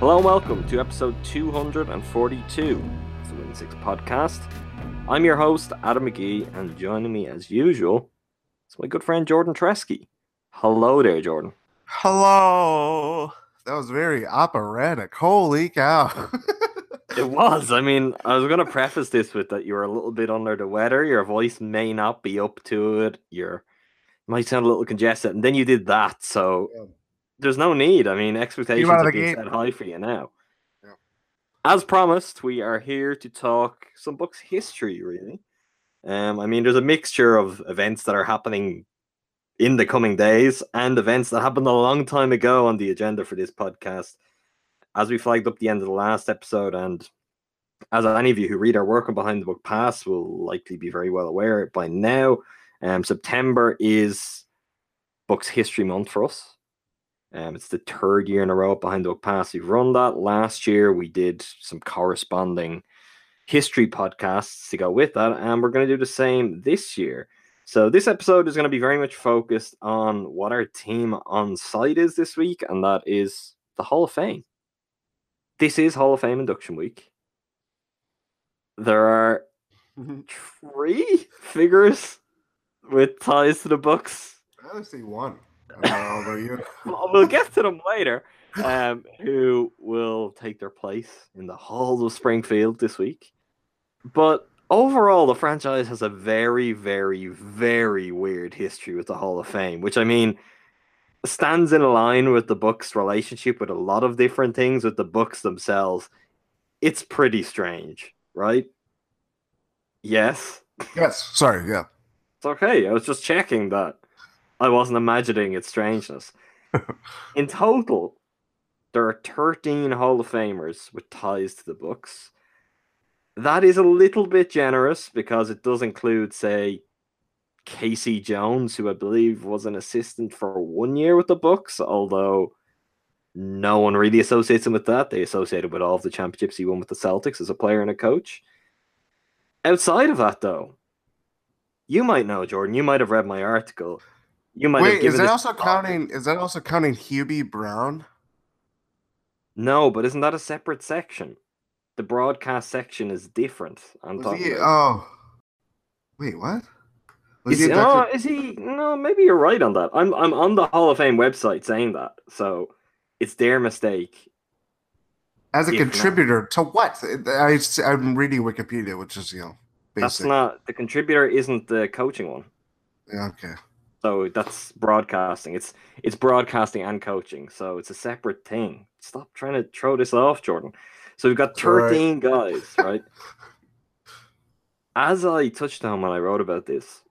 Hello and welcome to episode 242 of the Win Six podcast. I'm your host, Adam McGee, and joining me as usual is my good friend Jordan Treske. Hello there, Jordan. Hello. That was very operatic. Holy cow. It was. I mean, I was going to preface this with that you were a little bit under the weather. Your voice may not be up to it. Your might sound a little congested, and then you did that. So Yeah. There's no need. I mean, expectations are being set high for you now. Yeah. As promised, we are here to talk some Bucks history. Really, um, I mean, there's a mixture of events that are happening in the coming days and events that happened a long time ago on the agenda for this podcast as we flagged up the end of the last episode, and as any of you who read our work on Behind the Buck Pass will likely be very well aware by now, um, September is Bucks History Month for us. Um, it's the third year in a row Behind the Buck Pass. We've run that. Last year, we did some corresponding history podcasts to go with that, and we're going to do the same this year. So, this episode is going to be very much focused on what our team on site is this week, and that is the Hall of Fame this is Hall of Fame induction week. There are three figures with ties to the Bucks. I only see one. I don't know about you. Well, we'll get to them later. Um, who will take their place in the halls of Springfield this week? But overall, the franchise has a very, very, very weird history with the Hall of Fame, which I mean stands in line with the Bucks' relationship with a lot of different things with the Bucks themselves. It's pretty strange, right? Yes. Yes. Sorry. Yeah. It's okay. I was just checking that I wasn't imagining its strangeness. In total, there are 13 Hall of Famers with ties to the Bucks. That is a little bit generous because it does include, say, K.C. Jones, who I believe was an assistant for one year with the Bucks, although no one really associates him with that. They associate him with all of the championships he won with the Celtics as a player and a coach. Outside of that, though, you might know, Jordan. You might have read my article. You might Wait, is that also counting? Is that also counting Hubie Brown? No, but isn't that a separate section? The broadcast section is different. I'm Was talking. he? Oh. Wait. what? Is he oh, is he? No, maybe you're right on that. I'm I'm on the Hall of Fame website saying that, so it's their mistake. as a if not- contributor to what? I, I'm reading Wikipedia, which is you know basic. That's not the contributor. Isn't the coaching one? Yeah, okay. So that's broadcasting. It's it's broadcasting and coaching. So it's a separate thing. Stop trying to throw this off, Jordan. So we've got It's all right. 13 guys, right? As I touched on when I wrote about this,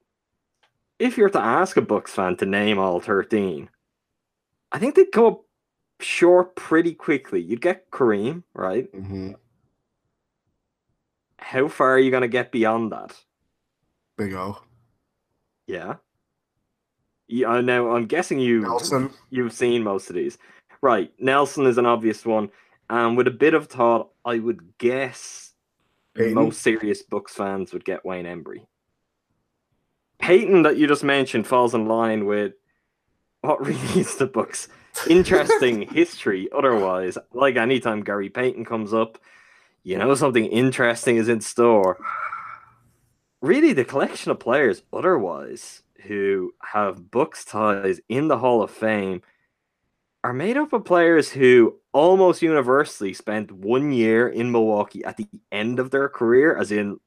if you're to ask a Bucks fan to name all 13, I think they'd come up short pretty quickly. You'd get Kareem, right? hmm How far are you going to get beyond that? Big O. Yeah. Yeah, now I'm guessing you Nelson. you've seen most of these. Right. Nelson is an obvious one. And with a bit of thought, I would guess Payton? most serious Bucks fans would get Wayne Embry. Payton, that you just mentioned, falls in line with what really is the Bucks' interesting history. Otherwise, like anytime Gary Payton comes up, you know something interesting is in store. Really, the collection of players otherwise who have Bucks ties in the Hall of Fame are made up of players who almost universally spent one year in Milwaukee at the end of their career, as in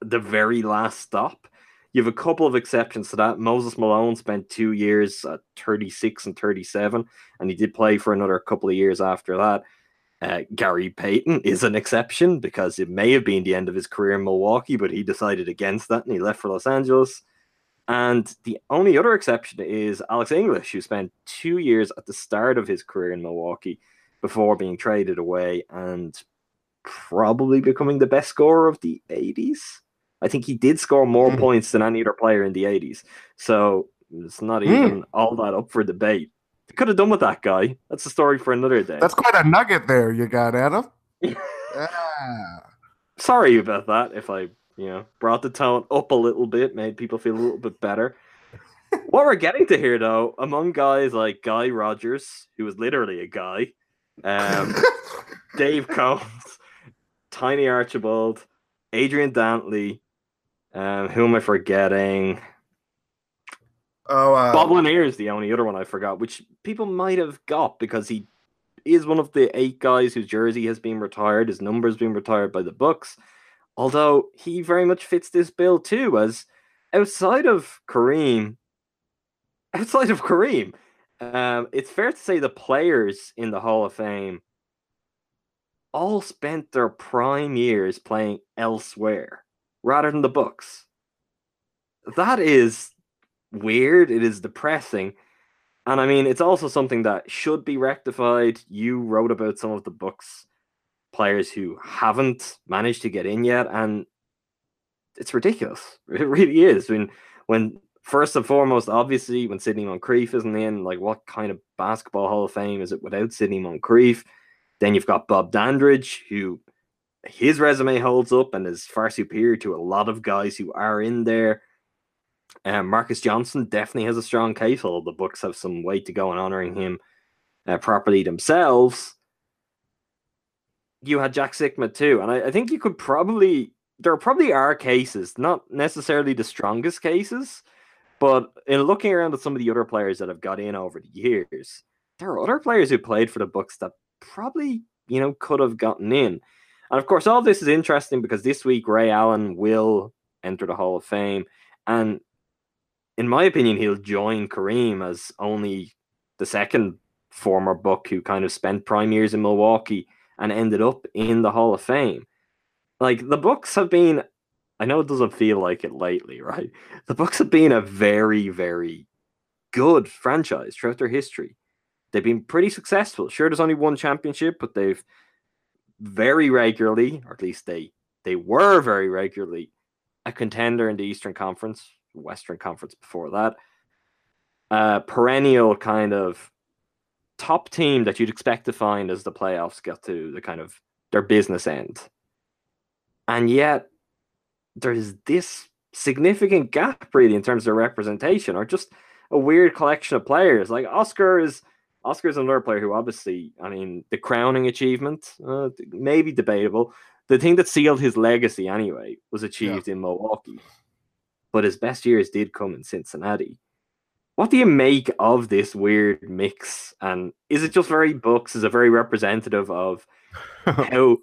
the very last stop. You have a couple of exceptions to that. Moses Malone spent two years at 36 and 37, and he did play for another couple of years after that. Uh, Gary Payton is an exception because it may have been the end of his career in Milwaukee, but he decided against that and he left for Los Angeles. And the only other exception is Alex English, who spent two years at the start of his career in Milwaukee before being traded away and probably becoming the best scorer of the 80s. I think he did score more Mm. points than any other player in the 80s. So it's not Mm. even all that up for debate. They could have done with that guy. That's a story for another day. That's quite a nugget there you got, Adam. yeah. Sorry about that if I, you know, brought the tone up a little bit, made people feel a little bit better. what we're getting to here, though, among guys like Guy Rodgers, who was literally a guy, um, Dave Cowens, Tiny Archibald, Adrian Dantley, um, who am I forgetting? oh, uh, Bob Lanier is the only other one I forgot, which people might have got because he is one of the eight guys whose jersey has been retired, his number's been retired by the Bucks. Although he very much fits this bill too, as outside of Kareem, outside of Kareem, um, it's fair to say the players in the Hall of Fame all spent their prime years playing elsewhere rather than the Bucks. That is weird. It is depressing. And I mean, it's also something that should be rectified. You wrote about some of the Bucks players who haven't managed to get in yet, and it's ridiculous. It really is. Mean, when first and foremost, obviously, when Sidney Moncrief isn't in, like what kind of basketball Hall of Fame is it without Sidney Moncrief? Then you've got Bob Dandridge, who his resume holds up and is far superior to a lot of guys who are in there. Um, Marques Johnson definitely has a strong case, although the Bucks have some way to go in honoring him uh, properly themselves. You had Jack Sikma too, and I, I think you could probably there probably are cases, not necessarily the strongest cases, but in looking around at some of the other players that have got in over the years, there are other players who played for the Bucks that probably you know could have gotten in. And of course, all this is interesting because this week Ray Allen will enter the Hall of Fame, and in my opinion, he'll join Kareem as only the second former Buck who kind of spent prime years in Milwaukee and ended up in the Hall of Fame. Like the Bucks have been, I know it doesn't feel like it lately, right? The Bucks have been a very, very good franchise throughout their history. They've been pretty successful. Sure, there's only one championship, but they've very regularly, or at least they they were very regularly, a contender in the Eastern Conference, Western Conference before that. Uh, perennial kind of top team that you'd expect to find as the playoffs get to the kind of their business end. And yet there's this significant gap really in terms of representation or just a weird collection of players. Like Oscar is Oscar's another player who obviously, I mean, the crowning achievement, uh, maybe debatable. The thing that sealed his legacy anyway was achieved in Milwaukee. But his best years did come in Cincinnati. What do you make of this weird mix? And is it just very Bucks? Is it very representative of how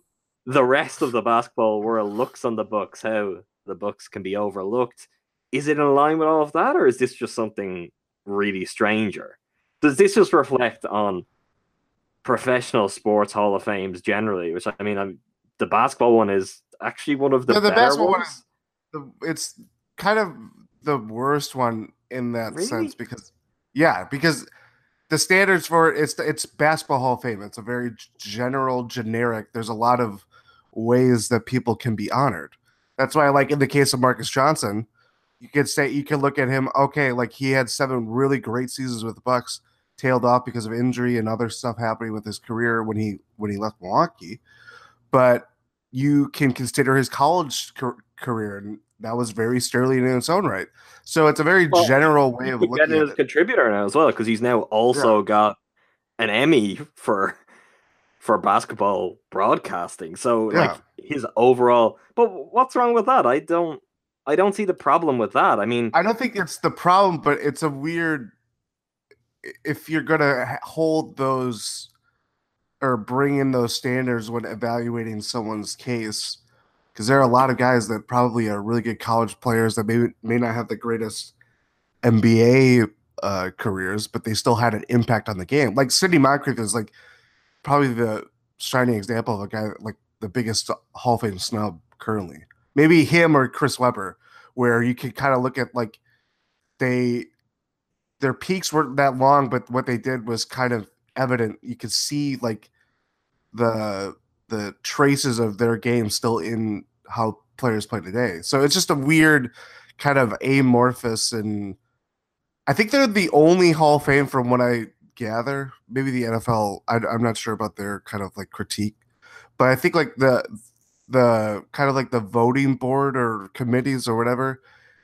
the rest of the basketball world looks on the Bucks? How the Bucks can be overlooked? Is it in line with all of that, or is this just something really stranger? Does this just reflect on professional sports Hall of Fames generally? Which I mean, I'm, the basketball one is actually one of the, Yeah, the better basketball one ones. is- the, it's kind of the worst one in that Really? sense because yeah because the standards for it, it's it's basketball hall of fame. It's a very general generic there's a lot of ways that people can be honored. That's why like in the case of marques johnson you could say you could look at him okay like he had seven really great seasons with the bucks tailed off because of injury and other stuff happening with his career when he when he left milwaukee. But you can consider his college car- career, and that was very sterling in its own right. So it's a very Well, general way of looking at it. contributor now as well because he's now also got an Emmy for for basketball broadcasting. So like his overall, but what's wrong with that? I don't, I don't see the problem with that. I mean, I don't think it's the problem, but it's a weird. If you're gonna hold those or bring in those standards when evaluating someone's case, because there are a lot of guys that probably are really good college players that maybe may not have the greatest NBA uh, careers, but they still had an impact on the game. Like Sidney Moncrief is like probably the shining example of a guy like the biggest Hall of Fame snub currently. Maybe him or Chris Webber, where you can kind of look at like they their peaks weren't that long, but what they did was kind of evident. You could see like the the traces of their game still in how players play today. So it's just a weird kind of amorphous and I think they're the only Hall of Fame from what I gather. Maybe the NFL. I, am not sure about their kind of like critique, but I think like the the kind of like the voting board or committees or whatever.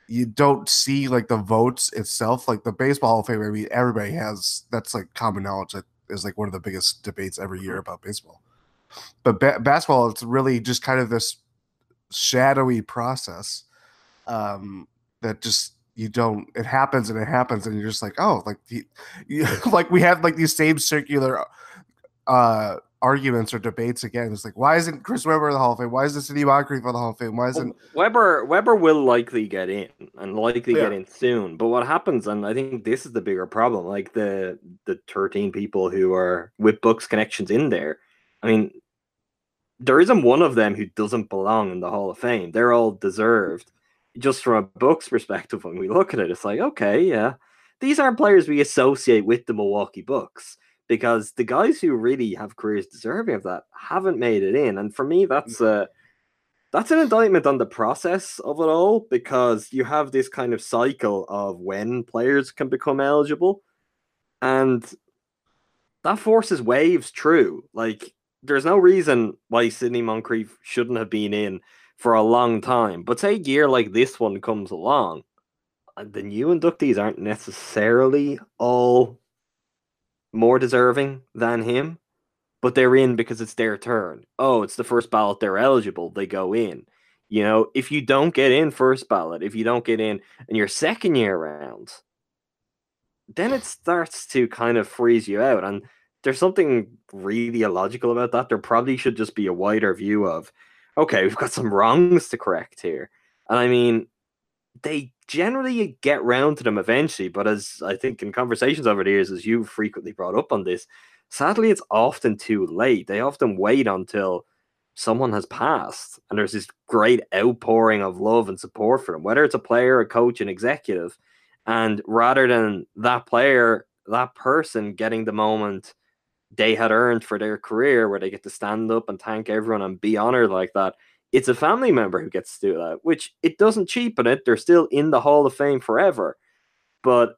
You don't see like the votes itself, like the baseball Hall of Fame. I mean, everybody has that's like common knowledge. That is like one of the biggest debates every year mm-hmm. about baseball. But ba- basketball, it's really just kind of this shadowy process um, that just you don't it happens and it happens and you're just like oh like the, you, like we have like these same circular uh arguments or debates again. It's like why isn't chris webber in the hall of fame? Why isn't Sidney Moncrief for the hall of fame? Why isn't well, webber webber will likely get in and likely Yeah. get in soon. But what happens and i think this is the bigger problem like the the 13 people who are with Bucks connections in there i mean there isn't one of them who doesn't belong in the hall of fame. They're all deserved. Just from a Bucks' perspective when we look at it it's like okay yeah. These aren't players we associate with the milwaukee bucks because the guys who really have careers deserving of that haven't made it in. And for me that's a that's an indictment on the process of it all because you have this kind of cycle of when players can become eligible. And that forces waves true. Like there's no reason why Sidney Moncrief shouldn't have been in for a long time but say a year like this one comes along uh, the new inductees aren't necessarily all more deserving than him but they're in because it's their turn. Oh, it's the first ballot, they're eligible, they go in. You know, if you don't get in first ballot, if you don't get in in your second year round, then it starts to kind of freeze you out. And there's something really illogical about that. There probably should just be a wider view of, okay, we've got some wrongs to correct here. And I mean, they generally get round to them eventually, but as I think in conversations over the years, as you've frequently brought up on this, sadly it's often too late. They often wait until someone has passed and there's this great outpouring of love and support for them, whether it's a player, a coach, an executive. And rather than that player, that person getting the moment they had earned for their career where they get to stand up and thank everyone and be honored like that, it's a family member who gets to do that, which it doesn't cheapen it. They're still in the Hall of Fame forever. But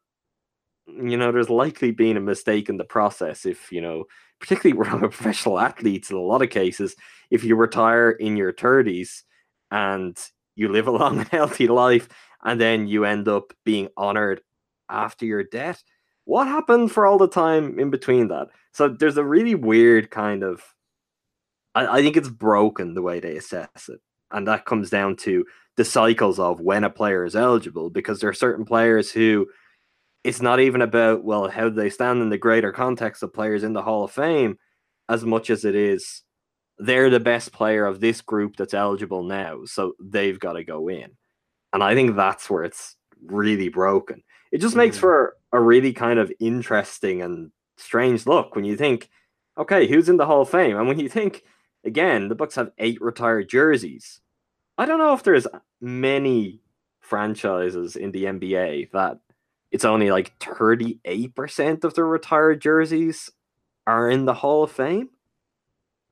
you know, there's likely been a mistake in the process if, you know, particularly we're professional athletes in a lot of cases, if you retire in your 30s and you live a long and healthy life and then you end up being honored after your death, what happened for all the time in between that? So there's a really weird kind of I, I think it's broken the way they assess it. And that comes down to the cycles of when a player is eligible, because there are certain players who it's not even about well how do they stand in the greater context of players in the Hall of Fame as much as it is they're the best player of this group that's eligible now, so they've got to go in. And I think that's where it's really broken. It just makes for a really kind of interesting and strange look when you think, okay, who's in the Hall of Fame? And when you think, again, the Bucks have eight retired jerseys. I don't know if there's many franchises in the NBA that it's only like 38% of their retired jerseys are in the Hall of Fame.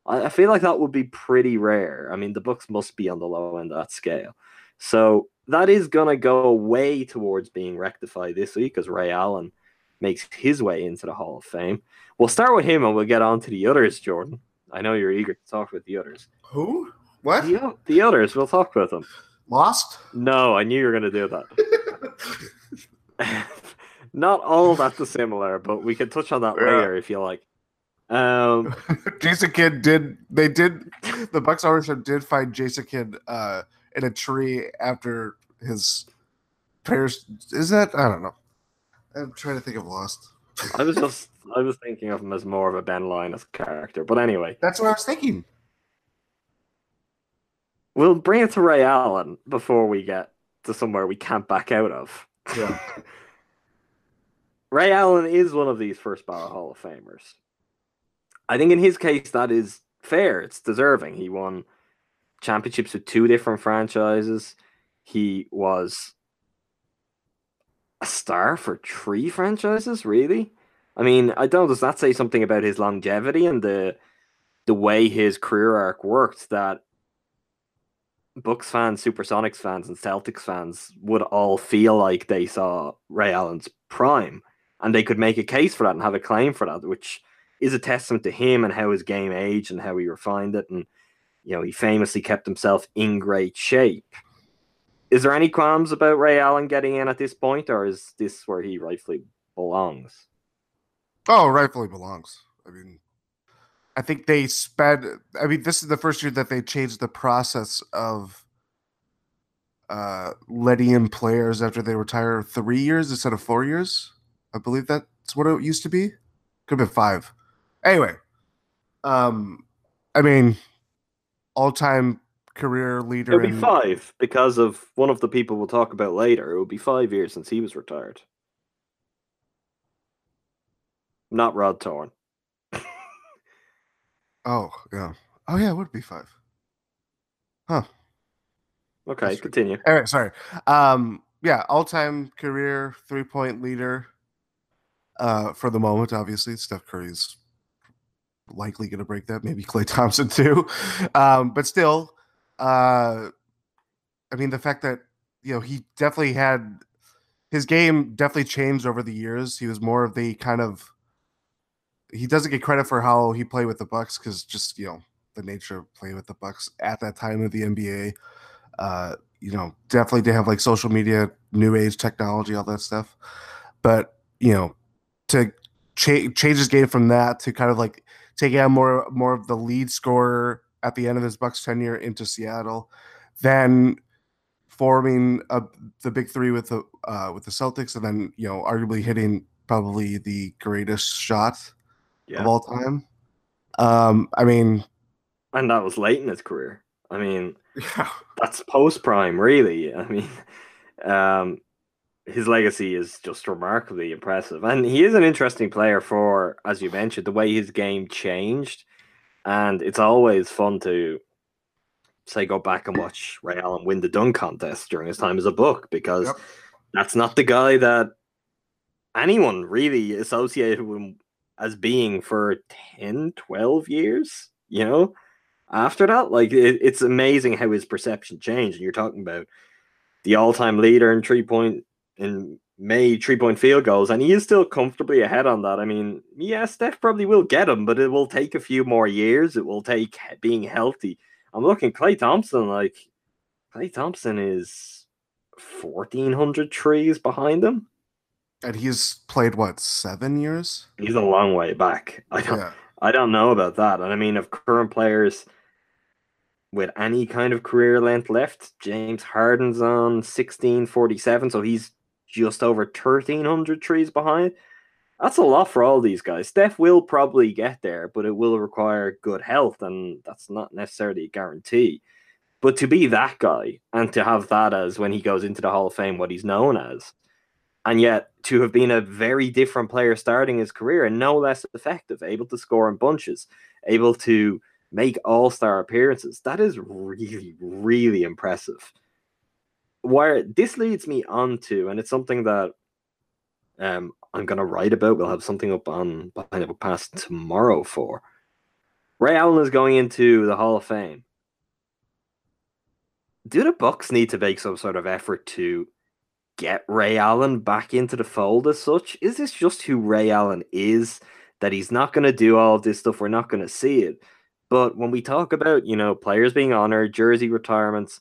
I, feel like that would be pretty rare. I mean, the Bucks must be on the low end of that scale. So that is gonna go way towards being rectified this week as Ray Allen makes his way into the Hall of Fame. We'll start with him and we'll get on to the others, Jordan. I know you're eager to talk with the others. who what The, the others, we'll talk about them. lost No, I knew you were going to do that. Not all that dissimilar, but we can touch on that Yeah. later if you like. Um, Jason Kidd did they did the Bucks ownership did find Jason Kidd uh in a tree after his parents is that I don't know. I'm trying to think of Lost. I was just I was thinking of him as more of a Ben Linus character, but anyway, That's what I was thinking. we'll bring it to Ray Allen before we get to somewhere we can't back out of. Yeah. Ray Allen is one of these first ballot Hall of Famers. I think in his case that is fair. It's deserving. He won championships with two different franchises. He was a star for three franchises, really. I mean, I don't does that say something about his longevity and the the way his career arc worked that Bucks fans, Supersonics fans, and Celtics fans would all feel like they saw Ray Allen's prime and they could make a case for that and have a claim for that, which is a testament to him and how his game aged and how he refined it. And, you know, he famously kept himself in great shape. Is there any qualms about Ray Allen getting in at this point, or is this where he rightfully belongs? Oh, rightfully belongs. I mean, I think they sped. I mean, this is the first year that they changed the process of uh, letting in players after they retire three years instead of four years. I believe that's what it used to be. Could have been five. Anyway, um, I mean, all-time career leader. It would be in- five because of one of the people we'll talk about later. It would be five years since he was retired. Not Rod Thorn. Oh yeah. Oh yeah, it would be five. Huh. Okay, That's continue. All right, sorry. Um, yeah, all-time career three-point leader. Uh, for the moment, obviously, Steph Curry's likely going to break that. Maybe Klay Thompson too. Um, but still, uh, I mean, the fact that you know he definitely had his game definitely changed over the years. He was more of the kind of he doesn't get credit for how he played with the Bucks because just you know the nature of playing with the Bucks at that time of the NBA. Uh, you know, definitely to have like social media, new age technology, all that stuff. But you know, to cha- change his game from that to kind of like taking on more more of the lead scorer at the end of his Bucks tenure into Seattle, then forming a, the big three with the uh, with the Celtics, and then you know, arguably hitting probably the greatest shot Yeah. of all time. Um, I mean, And that was late in his career. I mean, yeah, that's post prime, really. I mean, um, his legacy is just remarkably impressive, and he is an interesting player for, as you mentioned, the way his game changed. And it's always fun to say go back and watch Ray Allen win the dunk contest during his time as a Buck because Yep. that's not the guy that anyone really associated with him as being for 10, 12 years, you know? After that, like it, it's amazing how his perception changed. And you're talking about the all-time leader in three in made three point field goals, and he is still comfortably ahead on that. I mean, yeah, Steph probably will get him, but it will take a few more years. It will take being healthy. I'm looking Klay Thompson, like Klay Thompson is 1400 trees behind him. and he's played what seven years? He's a long way back. I don't Yeah, I don't know about that. And I mean, of current players with any kind of career length left, James Harden's on 1647, so he's just over 1300 trees behind. That's a lot for all these guys. Steph will probably get there, but it will require good health, and that's not necessarily a guarantee. But to be that guy and to have that as when he goes into the Hall of Fame, what he's known as, and yet to have been a very different player starting his career and no less effective, able to score in bunches, able to make all star appearances, that is really, really impressive. Where this leads me on to, and it's something that um, I'm going to write about, we'll have something up on Behind the Pass tomorrow for. Ray Allen is going into the Hall of Fame. Do the Bucks need to make some sort of effort to get Ray Allen back into the fold as such? Is this just who Ray Allen is? That he's not going to do all this stuff, we're not going to see it. But when we talk about, you know, players being honored, jersey retirements,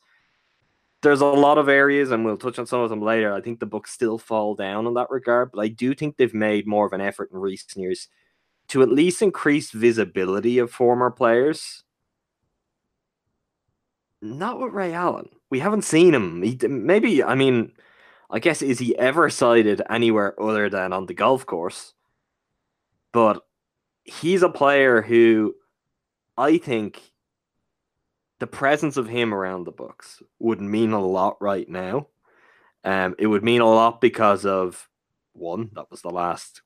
there's a lot of areas, and we'll touch on some of them later. I think the Bucks still fall down in that regard, but I do think they've made more of an effort in recent years to at least increase visibility of former players. Not with Ray Allen. We haven't seen him. He maybe. I mean, I guess is he ever cited anywhere other than on the golf course? But he's a player who I think the presence of him around the Bucks would mean a lot right now. Um, it would mean a lot because of one, that was the last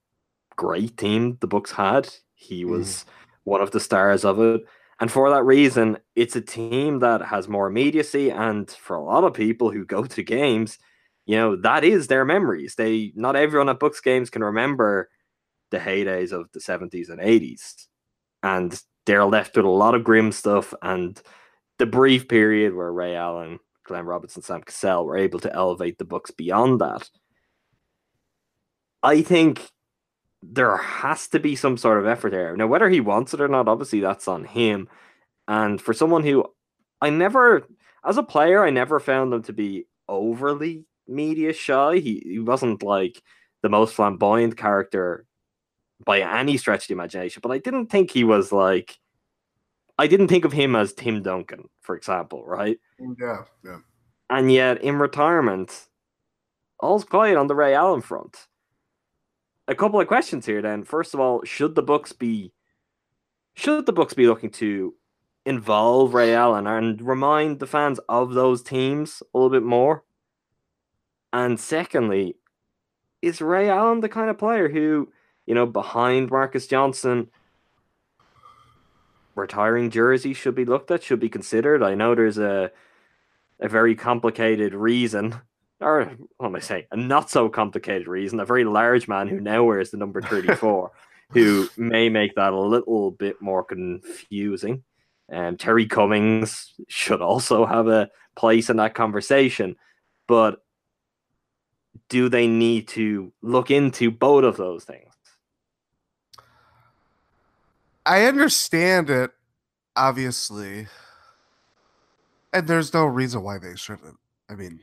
great team the Bucks had. He was one of the stars of it. And for that reason, it's a team that has more immediacy. And for a lot of people who go to games, you know, that is their memories. They not everyone at Bucks games can remember the heydays of the 70s and 80s. And they're left with a lot of grim stuff. And the brief period where Ray Allen, Glenn Robinson, Sam Cassell were able to elevate the Bucks beyond that. I think there has to be some sort of effort there. Now, whether he wants it or not, obviously that's on him. And for someone who I never, as a player, I never found him to be overly media shy. He, he wasn't like the most flamboyant character by any stretch of the imagination, but I didn't think he was like, I didn't think of him as Tim Duncan, for example, right? Mm, yeah, yeah. And yet in retirement, all's quiet on the Ray Allen front a couple of questions here then. First of all, should the Bucks be should the Bucks be looking to involve Ray Allen and remind the fans of those teams a little bit more? And secondly, is Ray Allen the kind of player who, you know, behind Marques Johnson, retiring jersey should be looked at, should be considered? I know there's a a very complicated reason or what am I saying? A not so complicated reason. A very large man who now wears the number 34, who may make that a little bit more confusing. Um, Terry Cummings should also have a place in that conversation. But do they need to look into both of those things? I understand it, obviously. And there's no reason why they shouldn't. I mean,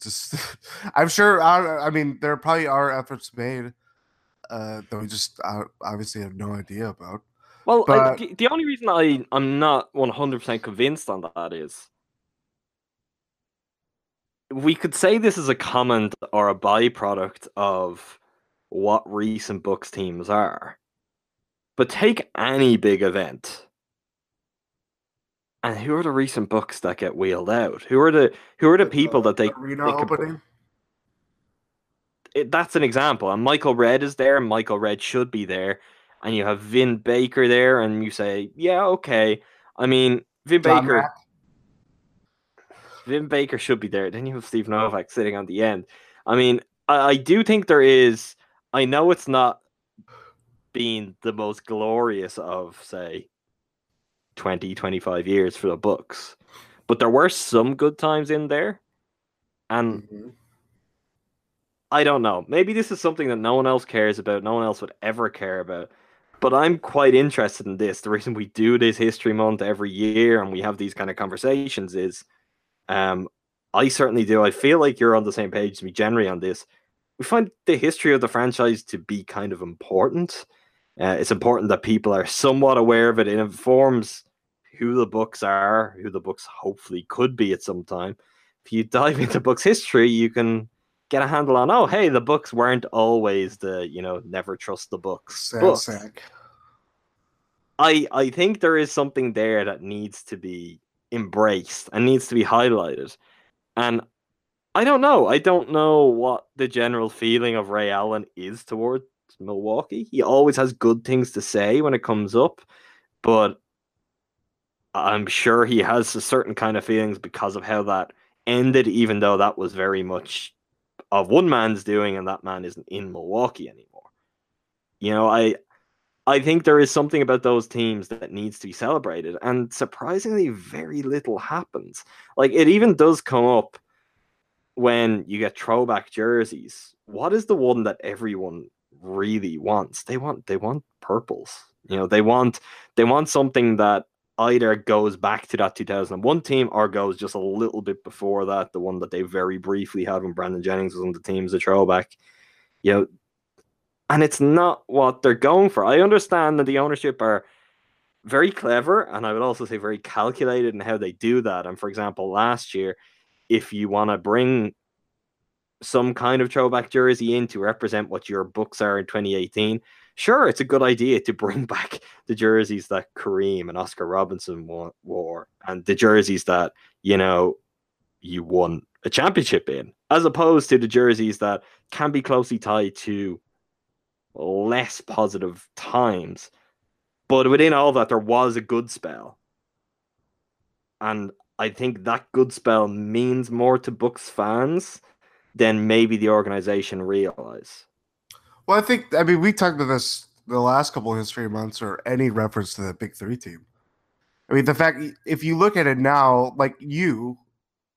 just I'm sure. I, I mean, there probably are efforts made uh, that we just uh, obviously have no idea about. Well, But- I, the- the only reason I I'm not 100 percent convinced on that is we could say this is a comment or a byproduct of what recent Bucks teams are. But take any big event. And who are the recent Bucks that get wheeled out? Who are the who are the uh, people that they arena they opening. it, that's an example. And Michael Redd is there. and Michael Redd should be there. And you have Vin Baker there, and you say, yeah, okay. I mean, Vin John Baker, Mack. Vin Baker should be there. Then you have Steve Novak sitting on the end. I mean, I, I do think there is. I know it's not being the most glorious of, say, 20, 25 years for the Bucks, but there were some good times in there. And Mhm. I don't know. Maybe this is something that no one else cares about, no one else would ever care about. But I'm quite interested in this. The reason we do this history month every year and we have these kind of conversations is um I certainly do. I feel like you're on the same page as me generally on this. We find the history of the franchise to be kind of important. Uh, it's important that people are somewhat aware of it. It informs who the Bucks are, who the Bucks hopefully could be at some time. If you dive into Bucks history, you can get a handle on oh hey the Bucks weren't always the you know never trust the Bucks Bucks. i i think there is something there that needs to be embraced and needs to be highlighted and i don't know i don't know what the general feeling of ray allen is towards milwaukee he always has good things to say when it comes up but i'm sure he has a certain kind of feelings because of how that ended even though that was very much of one man's doing and that man isn't in Milwaukee anymore. You know, I I think there is something about those teams that needs to be celebrated and surprisingly very little happens. Like it even does come up when you get throwback jerseys. What is the one that everyone really wants? They want they want purples. You know, they want they want something that either goes back to that 2001 team or goes just a little bit before that, the one that they very briefly had when Brandon Jennings was on the team as a throwback. You know, and it's not what they're going for. I understand that the ownership are very clever, and I would also say very calculated in how they do that. And for example, last year, if you want to bring some kind of throwback jersey in to represent what your Bucks are in 2018, sure, it's a good idea to bring back the jerseys that Kareem and Oscar Robinson wore and the jerseys that, you know, you won a championship in, as opposed to the jerseys that can be closely tied to less positive times. But within all that, there was a good spell. And I think that good spell means more to Bucks fans than maybe the organization realize. Well, I think I mean we talked about this the last couple of history months or any reference to the Big Three team. I mean, the fact if you look at it now, like you,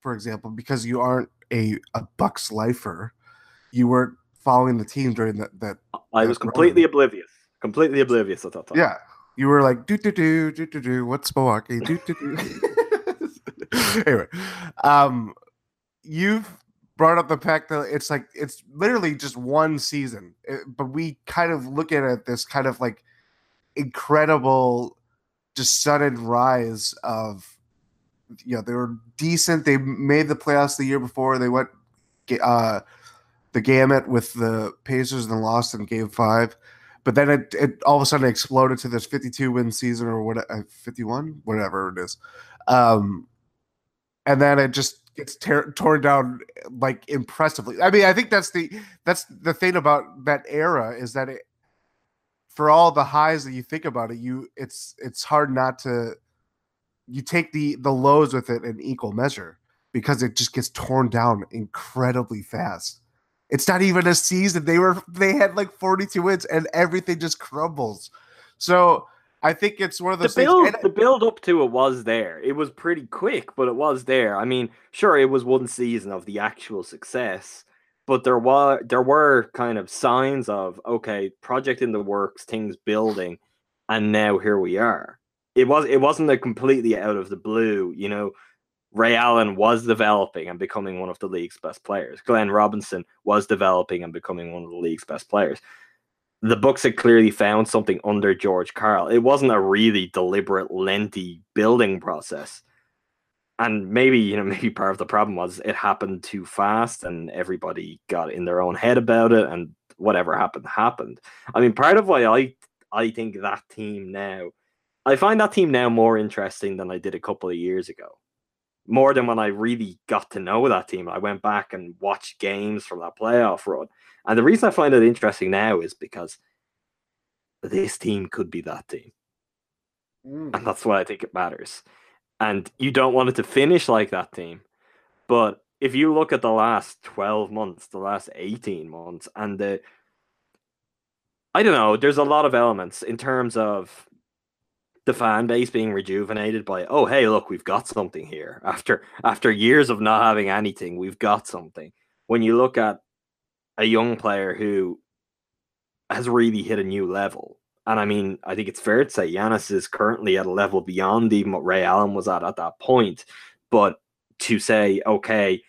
for example, because you aren't a, a Bucks lifer, you weren't following the team during that. That I was completely run. oblivious, completely oblivious at that time. Yeah, you were like do do do do do do. What's Milwaukee? Do do do. anyway, um, you've brought up the fact that it's like it's literally just one season, it, eh, but we kind of look at it this kind of like incredible, just sudden rise of. You know, they were decent. They made the playoffs the year before. They went uh, the gamut with the Pacers and lost in Game Five. But then it, it all of a sudden exploded to this 52 win season or what uh, 51 whatever it is, um, and then it just gets tear, torn down like impressively. I mean, I think that's the that's the thing about that era is that it for all the highs that you think about it, you it's it's hard not to you take the the lows with it in equal measure because it just gets torn down incredibly fast. It's not even a season. They were they had like 42 wins and everything just crumbles. So I think it's one of those the build, things. the build up to it was there. It was pretty quick, but it was there. I mean, sure, it was one season of the actual success, but there were there were kind of signs of okay, project in the works, things building, and now here we are. It was it wasn't a completely out of the blue, you know. Ray Allen was developing and becoming one of the league's best players. Glenn Robinson was developing and becoming one of the league's best players the Bucks had clearly found something under George Karl. It wasn't a really deliberate, lengthy building process. And maybe, you know, maybe part of the problem was it happened too fast and everybody got in their own head about it and whatever happened happened. I mean, part of why I I think that team now I find that team now more interesting than I did a couple of years ago. More than when I really got to know that team. I went back and watched games from that playoff run and the reason I find it interesting now is because this team could be that team. Mm. And that's why I think it matters. And you don't want it to finish like that team. But if you look at the last 12 months, the last 18 months, and the I don't know, there's a lot of elements in terms of the fan base being rejuvenated by, oh hey, look, we've got something here. After after years of not having anything, we've got something. When you look at a young player who has really hit a new level. And I mean, I think it's fair to say Giannis is currently at a level beyond even what Ray Allen was at at that point. But to say, okay,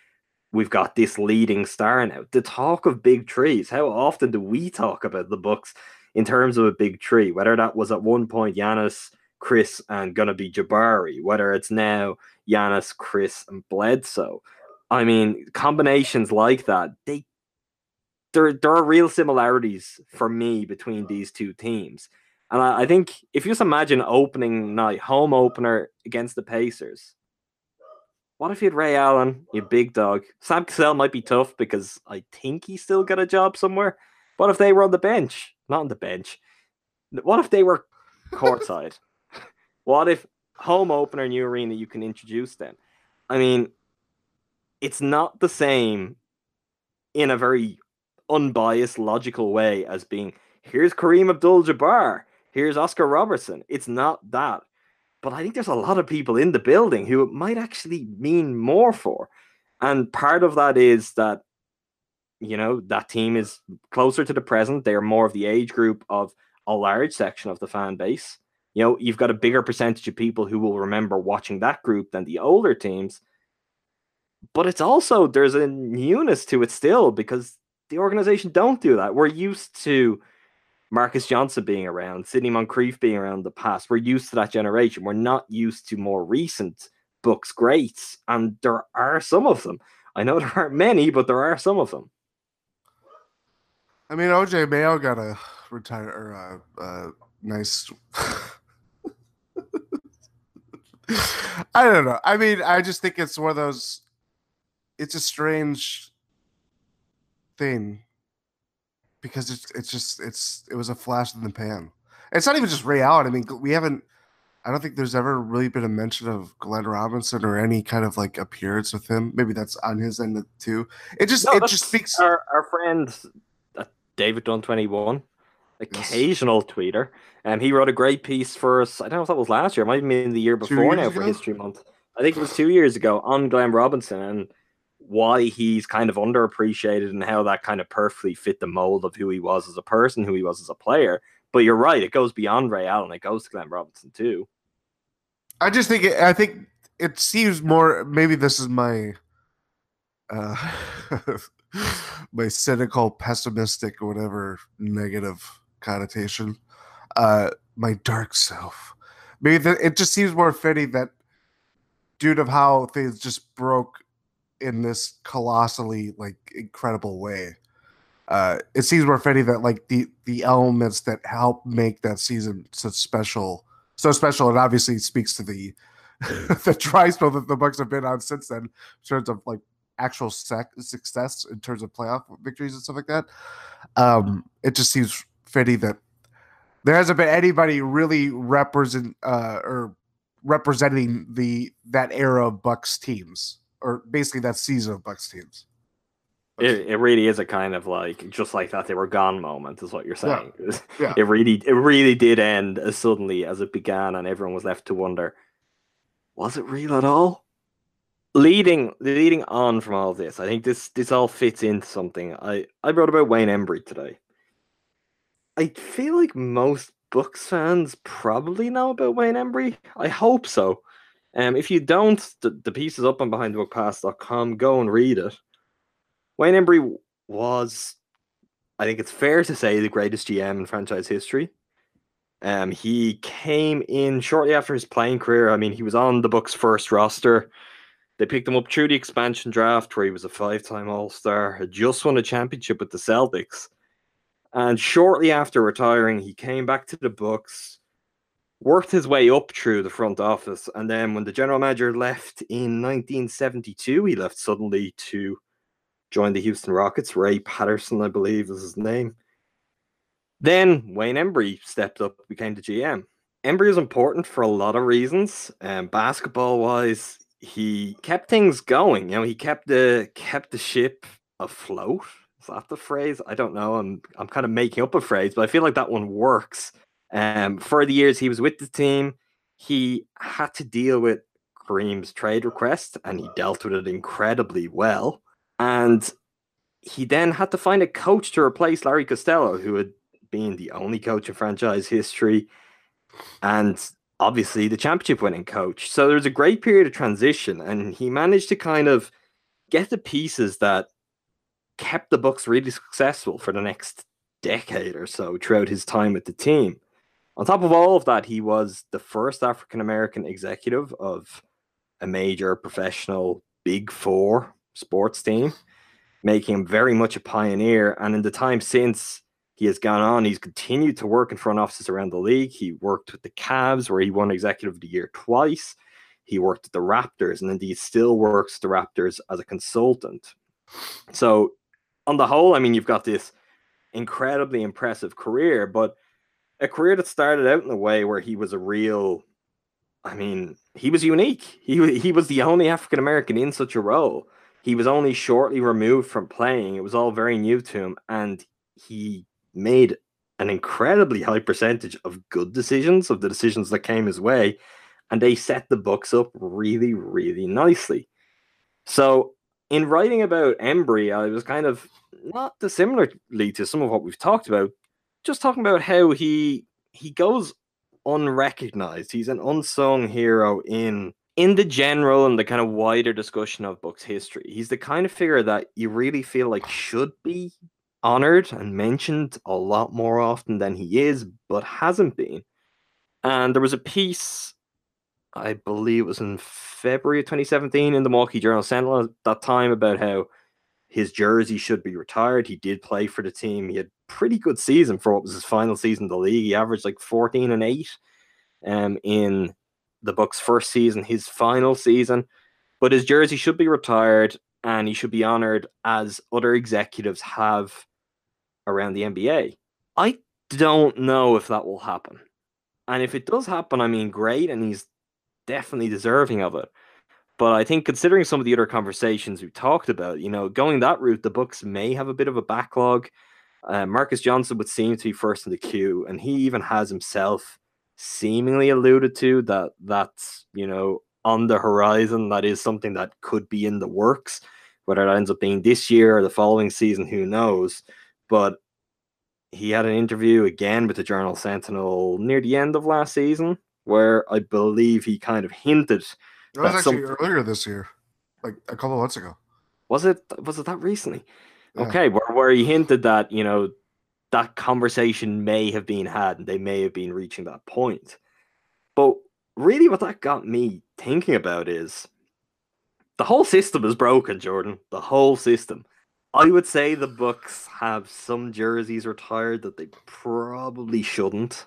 we've got this leading star now. The talk of big trees. How often do we talk about the Bucks in terms of a big tree? Whether that was at one point Giannis, Khris, and gonna be Jabari, whether it's now Giannis, Khris, and Bledsoe. I mean, combinations like that, they there there are real similarities for me between these two teams. And I, I, think if you just imagine opening night, home opener against the Pacers, what if you had Ray Allen, you big dog? Sam Cassell might be tough because I think he still got a job somewhere. What if they were on the bench? Not on the bench. What if they were courtside? What if home opener, new arena, you can introduce them? I mean, it's not the same in a very unbiased, logical way as being here's Kareem Abdul Jabbar, here's Oscar Robertson. It's not that. But I think there's a lot of people in the building who it might actually mean more for. And part of that is that, you know, that team is closer to the present. They're more of the age group of a large section of the fan base. You know, you've got a bigger percentage of people who will remember watching that group than the older teams. But it's also, there's a newness to it still because the organization don't do that. We're used to Marques Johnson being around, Sidney Moncrief being around the past. We're used to that generation. We're not used to more recent Bucks greats, and there are some of them. I know there aren't many, but there are some of them. I mean, OJ Mayo got a retire or a, a nice. I don't know. I mean, I just think it's one of those. It's a strange thing because it's it's just it's it was a flash in the pan. It's not even just Ray Allen. I mean, we haven't. I don't think there's ever really been a mention of Glenn Robinson or any kind of like appearance with him. Maybe that's on his end too. It just No, it just speaks. Our, our friend uh, David Dunn twenty one, occasional tweeter, and he wrote a great piece for us. I don't know if that was last year, it might have been the year before now for? History Month. I think it was two years ago on Glenn Robinson and why he's kind of underappreciated and how that kind of perfectly fit the mold of who he was as a person, who he was as a player. But you're right, it goes beyond Ray Allen, it goes to Glenn Robinson too. I just think it, I think it seems more. Maybe this is my uh my cynical, pessimistic, whatever negative connotation. Uh, my dark self. Maybe the, it just seems more fitting that due to how things just broke in this colossally like incredible way. Uh, it seems more fitting that like the the elements that help make that season so special so special and obviously speaks to the the dry spell that the Bucks have been on since then in terms of like actual sec- success in terms of playoff victories and stuff like that. Um, it just seems fitting that there hasn't been anybody really represent uh, or representing the that era of Bucks teams or basically that season of Bucks teams. It, it really is a kind of like just like that they were gone moment is what you're saying. Yeah. It really it really did end as suddenly as it began and everyone was left to wonder was it real at all? Leading leading on from all this, I think this this all fits into something. I I wrote about Wayne Embry today. I feel like most Bucks fans probably know about Wayne Embry. I hope so. Um, if you don't, the, the piece is up on behindthebuckpass.com. Go and read it. Wayne Embry was, I think it's fair to say, the greatest GM in franchise history. Um, he came in shortly after his playing career. I mean, he was on the Bucks' first roster. They picked him up through the expansion draft, where he was a five-time All-Star, had just won a championship with the Celtics, and shortly after retiring, he came back to the Bucks, worked his way up through the front office, and then when the general manager left in 1972, he left suddenly to join the Houston Rockets. Ray Patterson, I believe, is his name. Then Wayne Embry stepped up, became the GM. Embry is important for a lot of reasons. Um, basketball wise, he kept things going. You know, he kept the kept the ship afloat. Is that the phrase? I don't know. I'm I'm kind of making up a phrase, but I feel like that one works. Um, for the years he was with the team, he had to deal with Kareem's trade request, and he dealt with it incredibly well. And he then had to find a coach to replace Larry Costello, who had been the only coach in franchise history, and obviously the championship winning coach. So there was a great period of transition, and he managed to kind of get the pieces that kept the Bucks really successful for the next decade or so throughout his time with the team. On top of all of that, he was the first African American executive of a major professional Big Four sports team, making him very much a pioneer. And in the time since he has gone on, he's continued to work in front offices around the league. He worked with the Cavs, where he won Executive of the Year twice. He worked at the Raptors, and indeed still works the Raptors as a consultant. So, on the whole, I mean, you've got this incredibly impressive career, but a career that started out in a way where he was a real I mean, he was unique. He, he was the only African American in such a role. He was only shortly removed from playing. It was all very new to him, and he made an incredibly high percentage of good decisions, of the decisions that came his way, and they set the Bucks up really, really nicely. So, in writing about Embry, I was kind of not dissimilarly to some of what we've talked about, just talking about how he he goes unrecognized. He's an unsung hero in in the general and the kind of wider discussion of Bucks history. He's the kind of figure that you really feel like should be honored and mentioned a lot more often than he is, but hasn't been. And there was a piece I believe it was in February of 2017 in the Milwaukee Journal Sentinel at that time about how his jersey should be retired. He did play for the team. He had pretty good season for what was his final season in the league. He averaged like 14 and 8 um, in the Bucks' first season, his final season. But his jersey should be retired and he should be honored as other executives have around the NBA. I don't know if that will happen. And if it does happen, I mean, great. And he's definitely deserving of it. But I think considering some of the other conversations we've talked about, you know, going that route, the Bucks may have a bit of a backlog. Uh, Marques Johnson would seem to be first in the queue, and he even has himself seemingly alluded to that that's you know on the horizon. That is something that could be in the works. Whether it ends up being this year or the following season, who knows? But he had an interview again with the Journal Sentinel near the end of last season, where I believe he kind of hinted That was actually some- earlier this year, like a couple of months ago. Was it was it that recently? Yeah. Okay, where, where he hinted that, you know, that conversation may have been had and they may have been reaching that point. But really what that got me thinking about is the whole system is broken, Jordan. The whole system. I would say the Bucks have some jerseys retired that they probably shouldn't.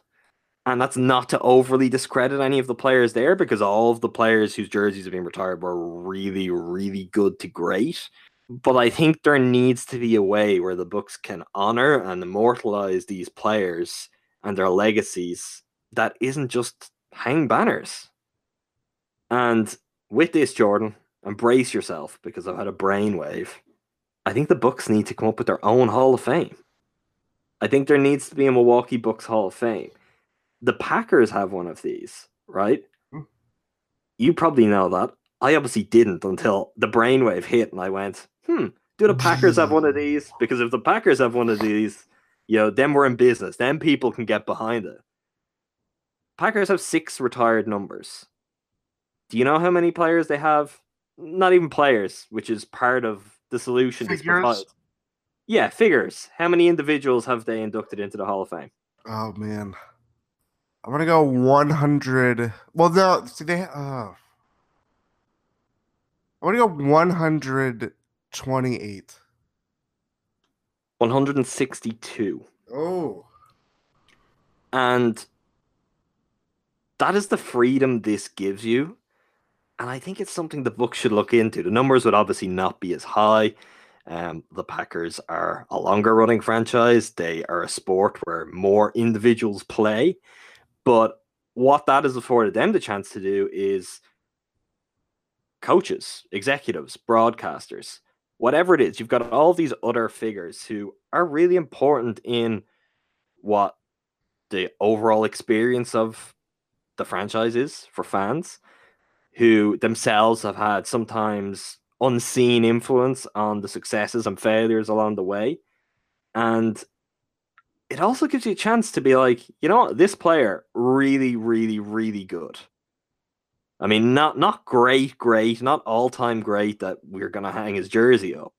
And that's not to overly discredit any of the players there because all of the players whose jerseys have been retired were really, really good to great. But I think there needs to be a way where the Bucks can honor and immortalize these players and their legacies that isn't just hang banners. And with this, Jordan, embrace yourself because I've had a brainwave. I think the Bucks need to come up with their own Hall of Fame. I think there needs to be a Milwaukee Bucks Hall of Fame. The Packers have one of these, right? Hmm. You probably know that. I obviously didn't until the brainwave hit and I went, hmm, do the Packers have one of these? Because if the Packers have one of these, you know, then we're in business. Then people can get behind it. Packers have six retired numbers. Do you know how many players they have? Not even players, which is part of the solution. Figures? Yeah, figures. How many individuals have they inducted into the Hall of Fame? Oh man, I'm gonna go 100. Well, no, see they. Uh, I'm gonna go 128. 162. Oh, And that is the freedom this gives you. And I think it's something the book should look into. The numbers would obviously not be as high. Um, the Packers are a longer running franchise. They are a sport where more individuals play. But what that has afforded them the chance to do is coaches, executives, broadcasters, whatever it is, you've got all these other figures who are really important in what the overall experience of the franchise is for fans who themselves have had sometimes unseen influence on the successes and failures along the way. And it also gives you a chance to be like, you know what, this player really, really, really good. I mean, not not great, great, not all time great that we're gonna hang his jersey up,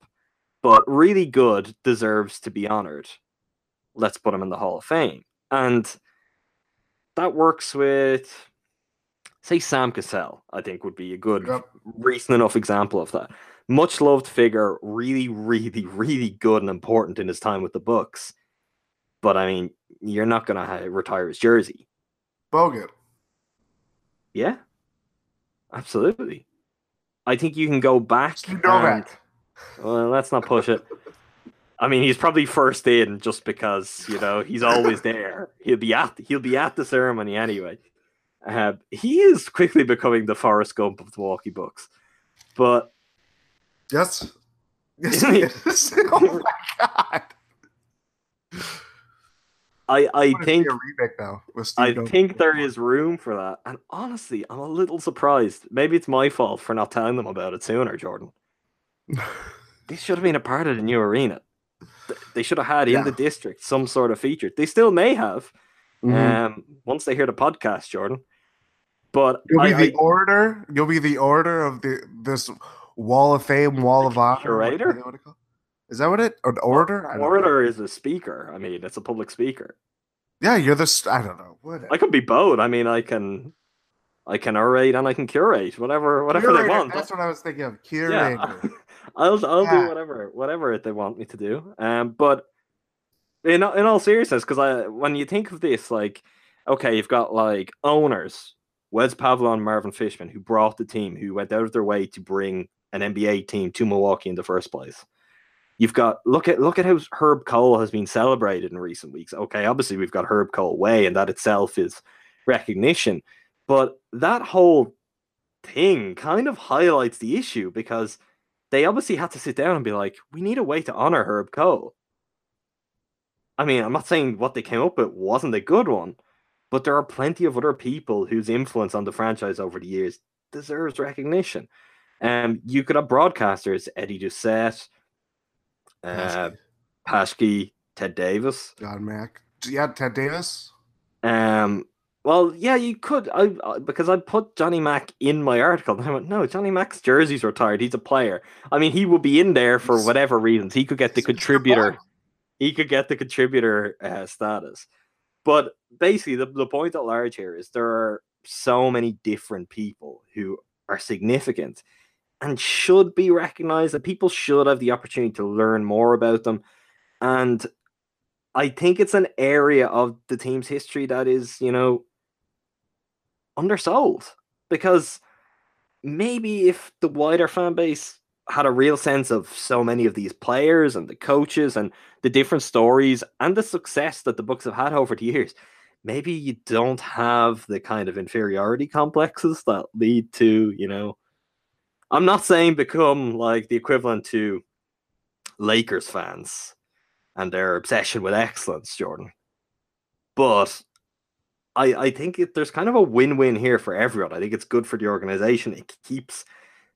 but really good deserves to be honored. Let's put him in the Hall of Fame. And that works with say Sam Cassell, I think would be a good Yep. recent enough example of that. Much loved figure, really, really, really good and important in his time with the Bucks. But I mean, you're not gonna ha- retire his jersey. Bogut. Yeah, absolutely. I think you can go back. Steve and- Novak. well, let's not push it. I mean, he's probably first in just because you know he's always there. He'll be at he'll be at the ceremony anyway. Uh, he is quickly becoming the Forrest Gump of the Milwaukee Bucks, but Yes. Yes, he is. oh my god. I I wanna think remake now I think there is room for that. And honestly, I'm a little surprised. Maybe it's my fault for not telling them about it sooner, Jordan. This should have been a part of the new arena. They should have had in the district some sort of feature. They still may have. Mhm. Um, once they hear the podcast, Jordan. But You'll I, be the I- order. You'll be the order of the this Wall of Fame, Wall of Honor. curator? What, what it called? Is that what it? An don't know. orator is a speaker. I mean, it's a public speaker. Yeah, you're the. st- I don't know. What? I could be both. I mean, I can I can orate and I can curate whatever whatever they want. That's what I was thinking of. yeah, I'll I'll Yeah. do whatever whatever they want me to do. Um, but in all- in all seriousness, because I when you think of this, like, okay, you've got like owners, Wes Pavalon, Marvin Fishman, who brought the team, who went out of their way to bring an NBA team to Milwaukee in the first place. You've got look at look at how Herb Kohl has been celebrated in recent weeks. Okay, obviously we've got Herb Kohl way, and that itself is recognition. But that whole thing kind of highlights the issue because they obviously had to sit down and be like, we need a way to honor Herb Kohl. I mean, I'm not saying what they came up with wasn't a good one, but there are plenty of other people whose influence on the franchise over the years deserves recognition. Um, you could have broadcasters, Eddie Doucette, uh, Paschke, Ted Davis. John Mack. Yeah, Ted Davis. Um, well, yeah, you could. I, I because I put Johnny Mack in my article. And I went, no, Johnny Mack's jersey's retired. He's a player. I mean, he would be in there for He's- whatever reasons. He could get the He's a good contributor. He could get the contributor uh, status. But basically, the, the point at large here is there are so many different people who are significant and should be recognized, and people should have the opportunity to learn more about them. And I think it's an area of the team's history that is, you know, undersold because maybe if the wider fan base had a real sense of so many of these players and the coaches and the different stories and the success that the Bucks have had over the years, maybe you don't have the kind of inferiority complexes that lead to, you know, I'm not saying become like the equivalent to Lakers fans and their obsession with excellence, Jordan. But I I think it, there's kind of a win-win here for everyone. I think it's good for the organization. It keeps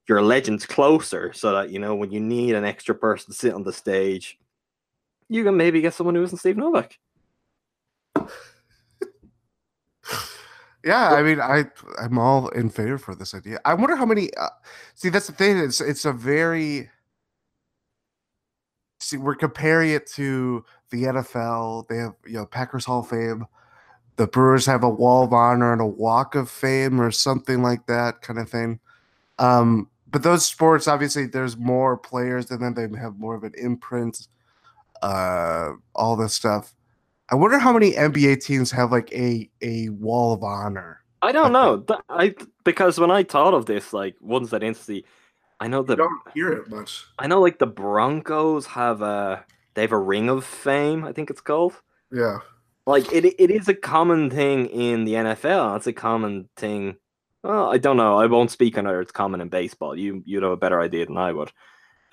your legends closer so that you know when you need an extra person to sit on the stage, you can maybe get someone who isn't Steve Novak. Yeah, I mean, I I'm all in favor for this idea. I wonder how many. Uh, see, that's the thing. It's it's a very. See, we're comparing it to the NFL. They have you know Packers Hall of Fame. The Brewers have a Wall of Honor and a Walk of Fame or something like that kind of thing. Um, but those sports, obviously, there's more players, and then they have more of an imprint. Uh, all this stuff. I wonder how many NBA teams have like a a wall of honor. I don't know. I because when I thought of this, like ones that instantly, I know You the don't hear it much. I know like the Broncos have a they have a ring of fame. I think it's called. Yeah. like it it is a common thing in the NFL. It's a common thing. Well, I don't know. I won't speak on whether it's common in baseball. You you'd have a better idea than I would.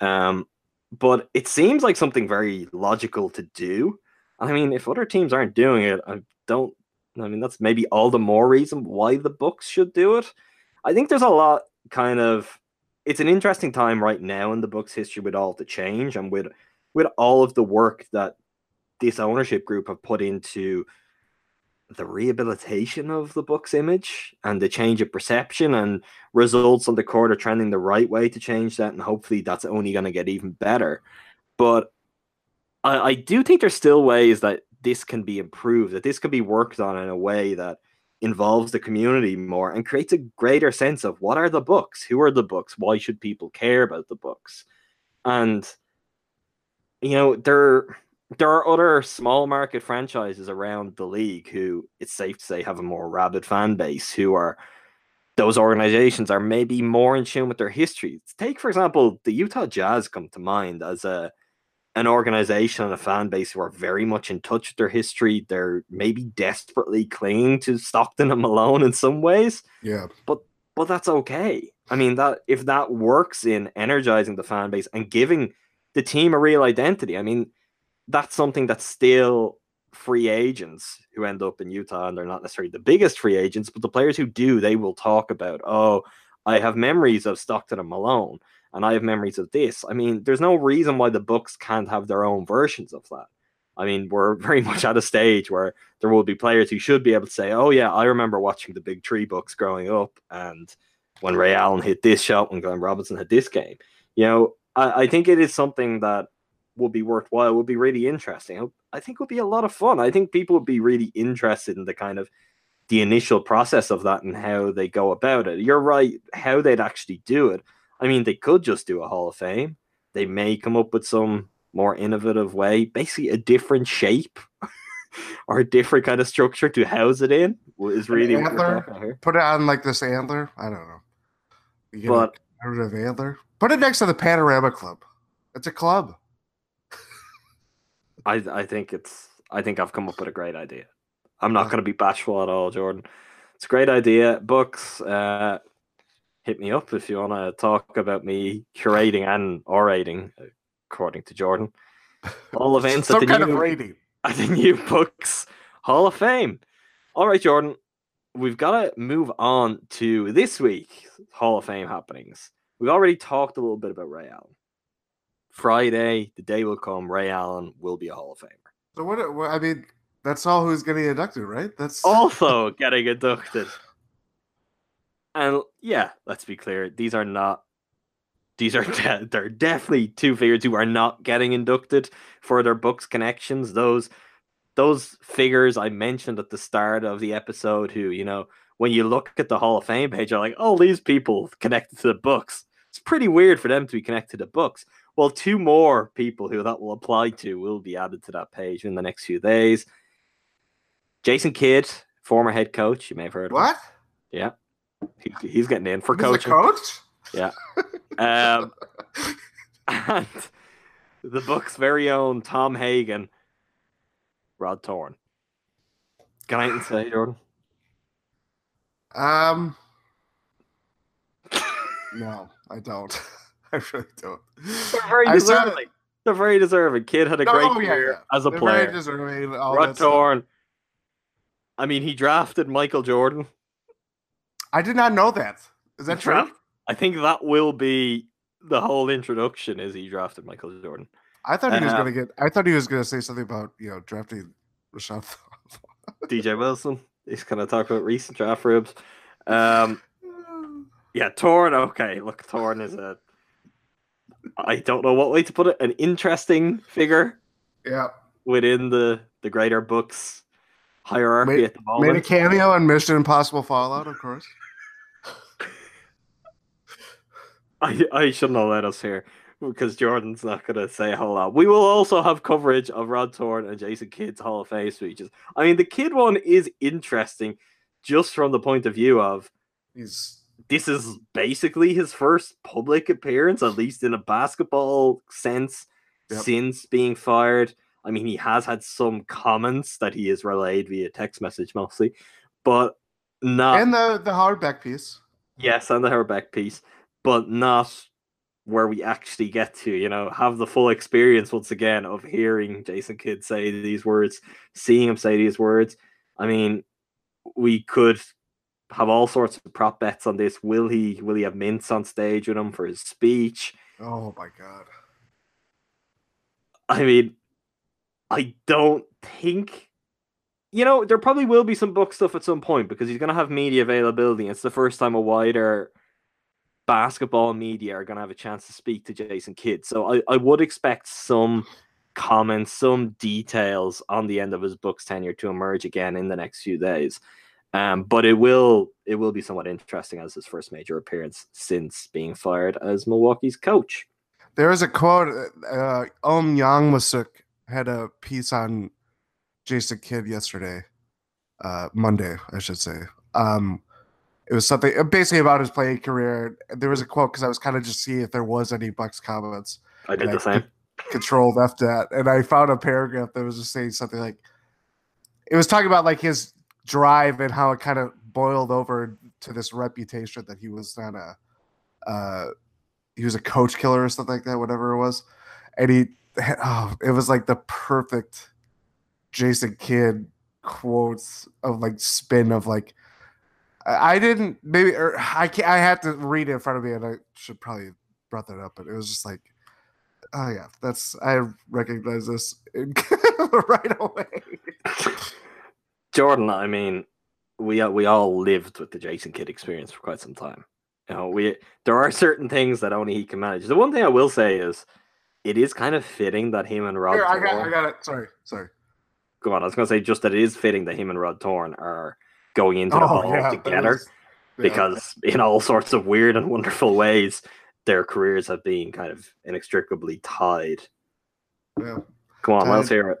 Um, but it seems like something very logical to do. I mean, if other teams aren't doing it, I don't. I mean, that's maybe all the more reason why the Bucks should do it. I think there's a lot kind of. It's an interesting time right now in the Bucks history with all the change and with with all of the work that this ownership group have put into the rehabilitation of the Bucks' image and the change of perception and results on the court are trending the right way to change that and hopefully that's only going to get even better but I, I do think there's still ways that this can be improved that this can be worked on in a way that involves the community more and creates a greater sense of what are the Bucks who are the Bucks why should people care about the Bucks and you know there there are other small market franchises around the league who it's safe to say have a more rabid fan base who are those organizations are maybe more in tune with their history. Take for example the Utah Jazz come to mind as a an organization and a fan base who are very much in touch with their history. They're maybe desperately clinging to Stockton and Malone in some ways, Yeah. but but that's okay. I mean that if that works in energizing the fan base and giving the team a real identity, I mean that's something that's still free agents who end up in Utah and they're not necessarily the biggest free agents, but the players who do, they will talk about, oh, I have memories of Stockton and Malone, and I have memories of this. I mean, there's no reason why the Bucks can't have their own versions of that. I mean, we're very much at a stage where there will be players who should be able to say, oh, yeah, I remember watching the Big Tree Bucks growing up, and when Ray Allen hit this shot, when Glenn Robinson hit this game. You know, I, I think it is something that would be worthwhile, would be really interesting. I think it would be a lot of fun. I think people would be really interested in the kind of the initial process of that and how they go about it. You're right, how they'd actually do it. I mean, they could just do a Hall of Fame. They may come up with some more innovative way, basically a different shape or a different kind of structure to house it in. Is really what we're antler? talking about here. Put it on like this antler. I don't know. You But- a of antler. Put it next to the Panorama Club. It's a club. I I think it's I think I've come up with a great idea. I'm not going to be bashful at all, Jordan. It's a great idea. Bucks, uh, hit me up if you want to talk about me curating and orating, according to Jordan. All events at the kind new, of rating. at the new Bucks Hall of Fame. All right, Jordan, we've got to move on to this week Hall of Fame happenings. We've already talked a little bit about Ray Allen. Friday, the day will come. Ray Allen will be a Hall of Famer. So what? what- I mean, that's all who's getting inducted, right? That's also getting inducted. And yeah, let's be clear, these are not these are de- they're definitely two figures who are not getting inducted for their Bucks connections. Those those figures I mentioned at the start of the episode who, you know, when you look at the Hall of Fame page, you're like, oh, these people connected to the Bucks. It's pretty weird for them to be connected to Bucks. Well, two more people who that will apply to will be added to that page in the next few days. Jason Kidd, former head coach, you may have heard of him. what? Yeah. He, he's getting in for He's coaching. coach? Um, and the Bucks' very own Tom Hagen, Rod Thorn. Can I even say, Jordan? Um, no, I don't. I really don't. They're very deserving. They're very deserving. Kidd had a No, great oh, yeah, career yeah. as a They're player. very deserving, all Rod. Thorn. I mean, he drafted Michael Jordan. I did not know that. Is that true? I think that will be the whole introduction. Is he drafted Michael Jordan? I thought he was Uh, gonna get. I thought he was gonna say something about you know drafting Rashawn. DJ Wilson. He's gonna talk about recent draft ribs. Um, yeah, Thorn. Okay, look, Thorn is a. I don't know what way to put it. An interesting figure yeah, within the the greater Bucks hierarchy Made- at the made a cameo in Mission Impossible Fallout, of course. I I shouldn't have let us here because Jordan's not gonna say a whole lot. We will also have coverage of Rod Thorn and Jason Kidd's Hall of Fame speeches. I mean, the Kidd one is interesting, just from the point of view of He's this is basically his first public appearance, at least in a basketball sense, Yep. since being fired. I mean, he has had some comments that he has relayed via text message mostly, but not and the the hardback piece. yes, and the Herbeck piece, but not where we actually get to, you know, have the full experience once again of hearing Jason Kidd say these words, seeing him say these words. I mean, we could have all sorts of prop bets on this. Will he will he have mints on stage with him for his speech? Oh my god. I mean, I don't think you know, there probably will be some book stuff at some point because he's gonna have media availability. It's the first time a wider basketball media are gonna have a chance to speak to Jason Kidd. So I, I would expect some comments, some details on the end of his Bucks' tenure to emerge again in the next few days. Um, but it will it will be somewhat interesting as his first major appearance since being fired as Milwaukee's coach. There is a quote. Uh, Ohm Youngmisuk had a piece on Jason Kidd yesterday, uh, Monday, I should say. Um, it was something uh, basically about his playing career. There was a quote because I was kind of just seeing if there was any Bucks comments. I did the same. Control left that, and I found a paragraph that was just saying something like, it was talking about like his drive and how it kind of boiled over to this reputation that he was not a, uh, he was a coach killer or something like that, whatever it was, and he, oh, it was like the perfect Jason Kidd quotes of like spin of like. I didn't maybe or I can't, I had to read it in front of me and I should probably have brought that up, but it was just like, oh yeah, that's I recognize this right away. Jordan, I mean, we we all lived with the Jason Kidd experience for quite some time. You know, we there are certain things that only he can manage. The one thing I will say is, it is kind of fitting that him and Rod. Here, I got I got it. Sorry, sorry. Go on, I was going to say just that it is fitting that him and Rod Thorn are going into the Oh, ball yeah, together was- yeah. because in all sorts of weird and wonderful ways, their careers have been kind of inextricably tied. Yeah. Come on, let's hear it.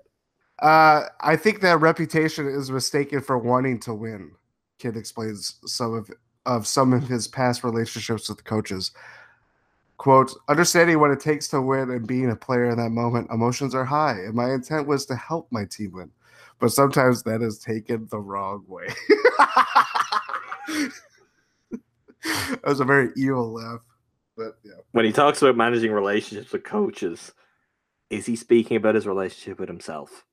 Uh, I think that reputation is mistaken for wanting to win. Kidd explains some of of some of his past relationships with coaches. Quote, understanding what it takes to win and being a player in that moment, emotions are high, and my intent was to help my team win. But sometimes that is taken the wrong way. that was a very evil laugh. But yeah. When he talks about managing relationships with coaches, is he speaking about his relationship with himself?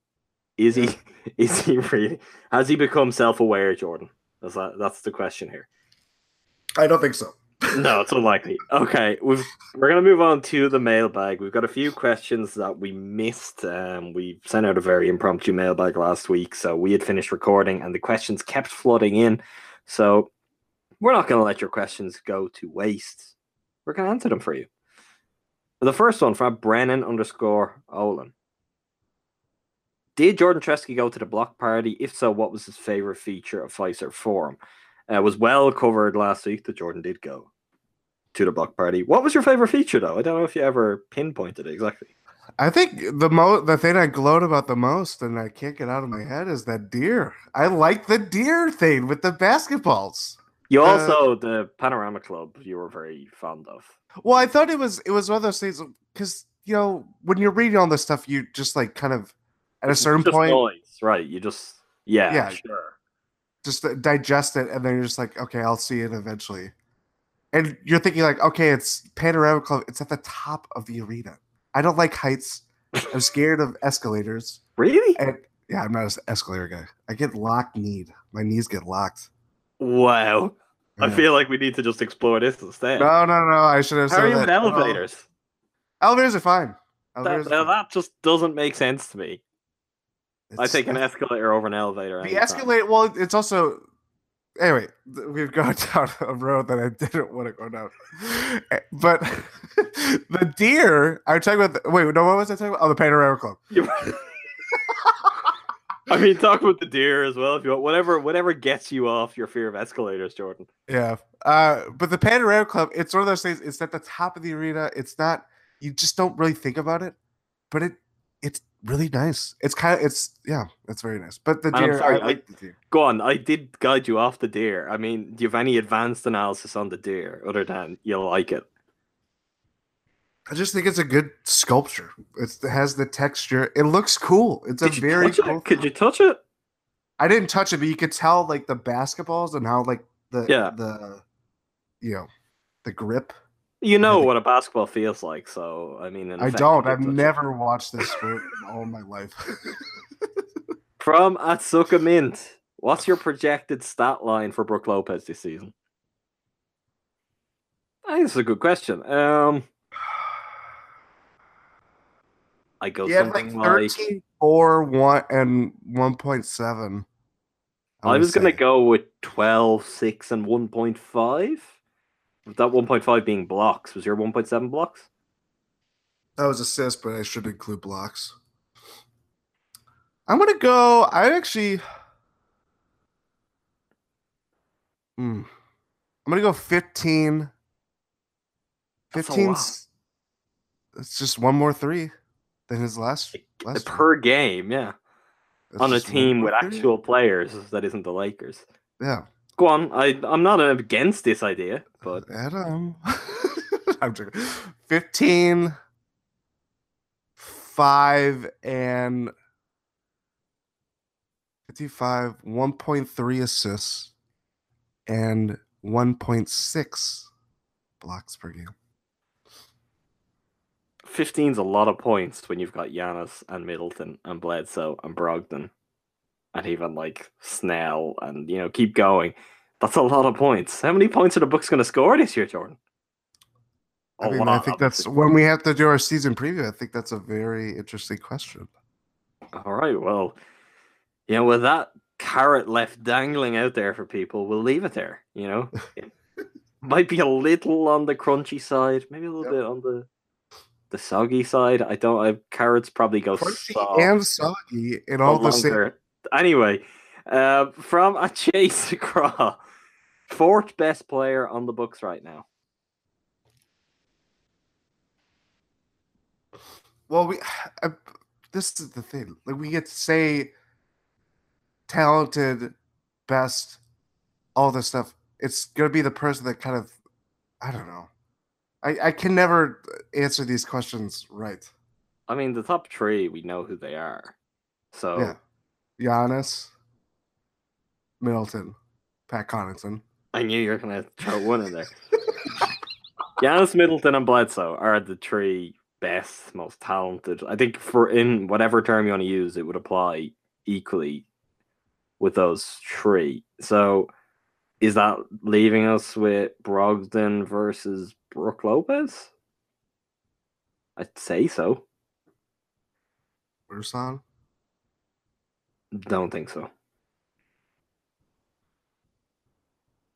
Is he is he really has he become self-aware, Jordan? That's that, that's the question here. I don't think so. No, it's unlikely. Okay, we've we're gonna move on to the mailbag. We've got a few questions that we missed. Um, we sent out a very impromptu mailbag last week, so we had finished recording, and the questions kept flooding in. So we're not gonna let your questions go to waste. We're gonna answer them for you. The first one from Brennan underscore Olin. Did Jordan Treske go to the block party? If so, what was his favorite feature of Fiserv Forum? Uh, was well covered last week that Jordan did go to the block party. What was your favorite feature, though? I don't know if you ever pinpointed it exactly. I think the mo the thing I gloat about the most, and I can't get out of my head, is that deer. I like the deer thing with the basketballs. You Uh, also the Panorama Club you were very fond of. Well, I thought it was it was one of those things because you know when you're reading all this stuff, you just like kind of at a certain just point noise, right? You just yeah, Yeah. sure. just uh, digest it, and then you're just like, okay, I'll see it eventually. And you're thinking like, okay, it's Panorama Club. It's at the top of the arena. I don't like heights. I'm scared of escalators. Really? And yeah, I'm not an escalator guy. I get locked kneed. My knees get locked. Wow. I feel like we need to just explore this instead. No, no, no. I should have How said are you that. with No. elevators? Elevators are fine. That, Elevators are now fine. that just doesn't make sense to me. I take an escalator over an elevator. The escalator. Well, it's also. Anyway, we've gone down a road that I didn't want to go down. Eh, But the deer. I'm talking about. The, wait, no, what was I talking about? Oh, the Panorama Club. I mean, talk about the deer as well if you want. Whatever, whatever gets you off your fear of escalators, Jordan. Yeah. Uh, but the Panorama Club, it's one of those things. It's at the top of the arena. It's not. You just don't really think about it, but it it's really nice. It's kind of it's yeah, it's very nice. But the deer, sorry, I like the deer. Go on. I did guide you off the deer. I mean, do you have any advanced analysis on the deer other than you like it? I just think it's a good sculpture. It's, it has the texture. It looks cool. It's Did a very cool. it? Could you touch it? I didn't touch it, but you could tell like the basketballs and how like the Yeah. the you know the grip. You know what a basketball feels like, so I mean, in I don't. I've touch it. never watched this sport in all my life. From Atsuka Mint, what's your projected stat line for Brook Lopez this season? I think it's a good question. Um, I go like something like, 13, 4, 1, and 1.7. I was going to go with 12, 6, and 1.5. With that 1.5 being blocks. Was your 1.7 blocks? That was assist, but I should include blocks. I'm gonna go. I actually. Hmm. I'm gonna go 15. 15. lot. It's just one more three than his last. last one. Per game, yeah. On a team with three. actual players that isn't the Lakers. Yeah. Go on. I, I'm not against this idea, but Adam. I'm joking. 15, 5, and 55, 1.3 assists, and 1.6 blocks per game. 15's a lot of points when you've got Giannis and Middleton and Bledsoe and Brogdon and even like Snell and you know keep going. That's a lot of points. How many points are the Bucks going to score this year, Jordan? I mean, I think that's when we have to do our season preview. I think that's a very interesting question. all right. Well, you know, with that carrot left dangling out there for people, we'll leave it there. You know, it might be a little on the crunchy side, maybe a little Yep. bit on the the soggy side. I don't. I, carrots probably go Crunchy soft. and soggy in all the same. Anyway, Uh, from a Chase Craw, fourth best player on the Bucks right now. Well, we uh, this is the thing. Like we get to say talented, best, all this stuff. It's gonna be the person that kind of I don't know. I I can never answer these questions right. I mean, the top three, we know who they are. So Yeah. Giannis, Middleton, Pat Connaughton. I knew you were going to throw one in there. Giannis, Middleton, and Bledsoe are the three best, most talented. I think for in whatever term you want to use, it would apply equally with those three. So is that leaving us with Brogdon versus Brook Lopez? I'd say so. Ersan. Don't think so.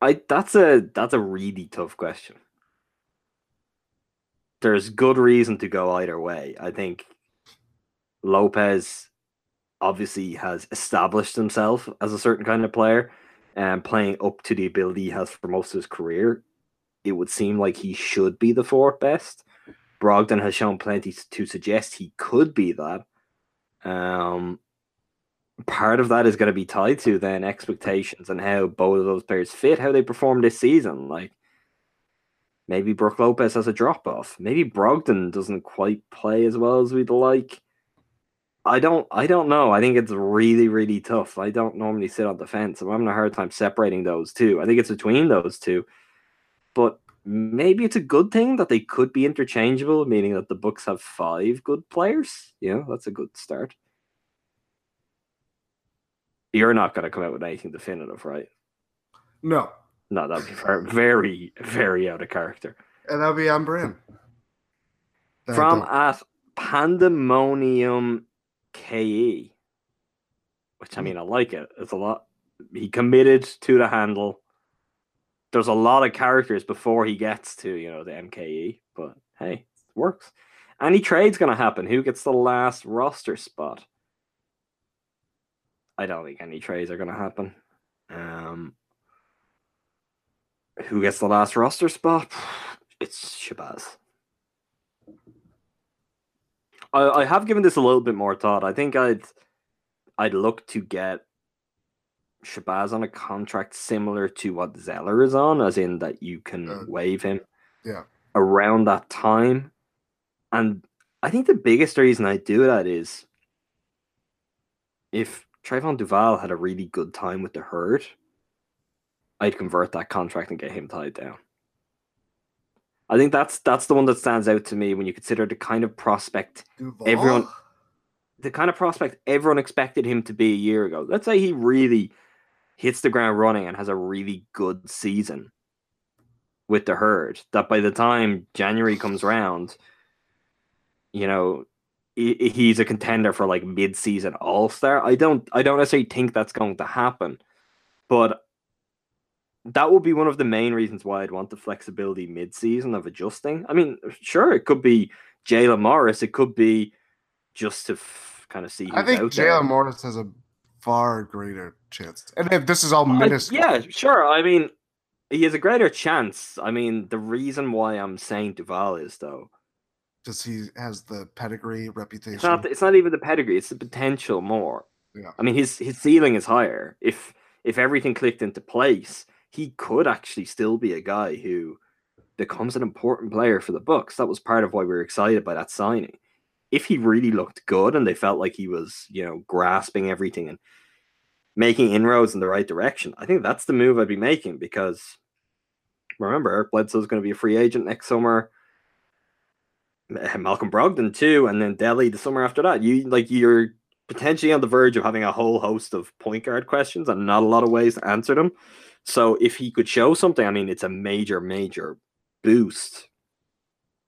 I that's a that's a really tough question. There's good reason to go either way. I think Lopez obviously has established himself as a certain kind of player and playing up to the ability he has for most of his career. It would seem like he should be the fourth best. Brogdon has shown plenty to suggest he could be that. Um, part of that is going to be tied to then expectations and how both of those players fit, how they perform this season. Like maybe Brook Lopez has a drop off. Maybe Brogdon doesn't quite play as well as we'd like. I don't I don't know. I think it's really, really tough. I don't normally sit on the fence. I'm having a hard time separating those two. I think it's between those two. But maybe it's a good thing that they could be interchangeable, meaning that the Bucks have five good players. You know, that's a good start. You're not going to come out with anything definitive, right? No. No, that'd be ver- very, very out of character. And that'll be on brand. From at Pandemonium KE, which I mean, I like it. It's a lot. He committed to the handle. There's a lot of characters before he gets to, you know, the MKE, but hey, it works. Any trade's going to happen. Who gets the last roster spot? I don't think any trades are going to happen. Um, who gets the last roster spot? It's Shabazz. I, I have given this a little bit more thought. I think I'd I'd look to get Shabazz on a contract similar to what Zeller is on, as in that you can Uh, waive him yeah. around that time. And I think the biggest reason I do that is if Trevon Duval had a really good time with the herd, I'd convert that contract and get him tied down. I think that's that's the one that stands out to me when you consider the kind of prospect Duval? everyone- the kind of prospect everyone expected him to be a year ago. Let's say he really hits the ground running and has a really good season with the herd. That by the time January comes round, you know, he's a contender for like mid-season All-Star. I don't I don't necessarily think that's going to happen, but that would be one of the main reasons why I'd want the flexibility mid-season of adjusting. I mean, sure, it could be Jaylen Morris, it could be just to f- kind of see. I think. Jaylen Morris has a far greater chance. And if this is all I- minuscule, yeah, sure. I mean, he has a greater chance. I mean, the reason why I'm saying Duval is though, just he has the pedigree reputation. it's not. It's not even the pedigree. It's the potential more. Yeah. I mean, his his ceiling is higher. If if everything clicked into place, he could actually still be a guy who becomes an important player for the Bucks. That was part of why we were excited by that signing. If he really looked good and they felt like he was, you know, grasping everything and making inroads in the right direction, I think that's the move I'd be making because remember, Bledsoe's going to be a free agent next summer. Malcolm Brogdon too, and then Delhi the summer after that. You like you're potentially on the verge of having a whole host of point guard questions and not a lot of ways to answer them. So if he could show something, I mean, it's a major, major boost.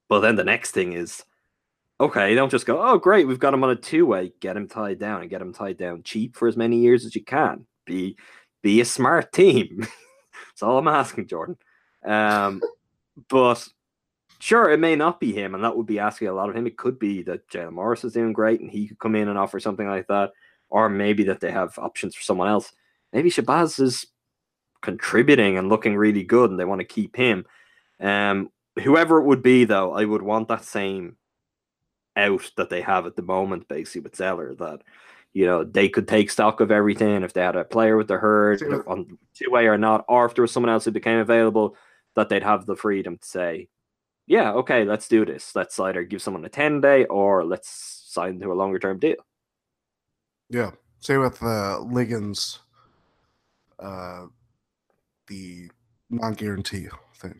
But then the next thing is, okay, don't just go, oh, great, we've got him on a two way. Get him tied down and get him tied down cheap for as many years as you can. Be be a smart team. That's all I'm asking, Jordan. Um, but sure, it may not be him, and that would be asking a lot of him. It could be that Jaylen Morris is doing great and he could come in and offer something like that, or maybe that they have options for someone else. maybe Shabazz is contributing and looking really good, and they want to keep him. Um, whoever it would be, though, I would want that same out that they have at the moment, basically with Zeller. That you know they could take stock of everything if they had a player with the herd on two way or not, or if there was someone else who became available, that they'd have the freedom to say, "Yeah, okay, let's do this. Let's either give someone a ten day or let's sign to a longer term deal." Yeah. Same with uh, Liggins, uh, the non-guarantee thing.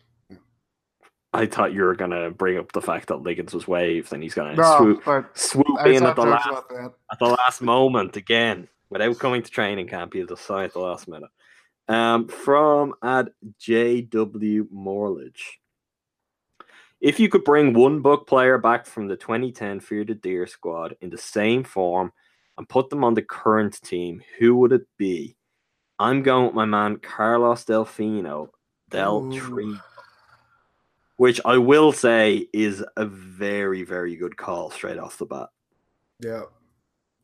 I thought you were gonna bring up the fact that Liggins was waived and he's gonna No, swoop, swoop in at the last at the last moment again without coming to training camp. He'll decide at the last minute. Um, from at JW Morledge. If you could bring one Buck player back from the 2010 Fear the Deer squad in the same form and put them on the current team, who would it be? I'm going with my man Carlos Delfino, Del. Tree, which I will say is a very, very good call straight off the bat. Yeah.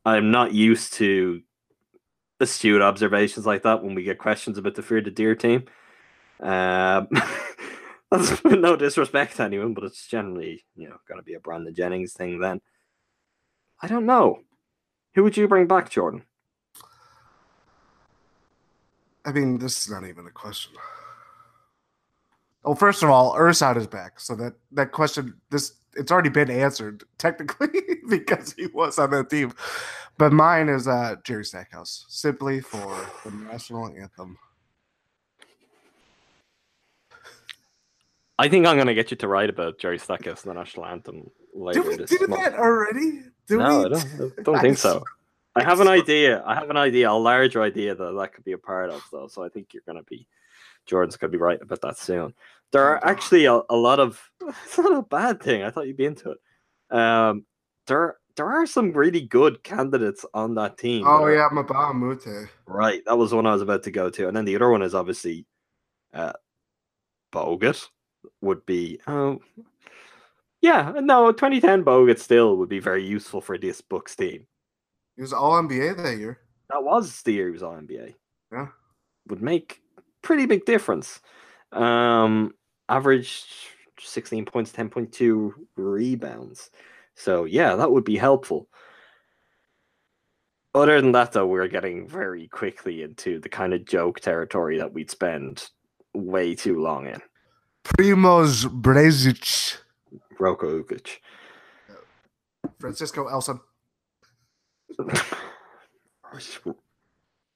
I'm not used to astute observations like that when we get questions about the Fear the Deer team. Um, no disrespect to anyone, but it's generally, you know, going to be a Brandon Jennings thing then. I don't know. Who would you bring back, Jordan? I mean, this is not even a question. Well, first of all, Ersan is back, so that that question this it's already been answered technically because he was on that team. But mine is uh Jerry Stackhouse, simply for the national anthem. I think I'm going to get you to write about Jerry Stackhouse and the national anthem later. Did we this do month. that already? Did no, we? I don't, I don't think so. I have an idea. I have an idea, a larger idea that that could be a part of, though. So I think you're going to be, Jordan's going to be right about that soon. There are actually a, a lot of. It's not a bad thing. I thought you'd be into it. Um, there there are some really good candidates on that team. Oh yeah, Mbah a Moute. right. That was one I was about to go to, and then the other one is obviously, uh, Bogut would be. Oh, yeah. No, 2010 Bogut still would be very useful for this Bucks team. He was all NBA that year. that was the year he was all NBA. Yeah. Would make pretty big difference. Um average 16 points, 10.2 rebounds. So yeah, that would be helpful. Other than that though, we're getting very quickly into the kind of joke territory that we'd spend way too long in. Primoz Brezec. Roko Ukic. Francisco Elson.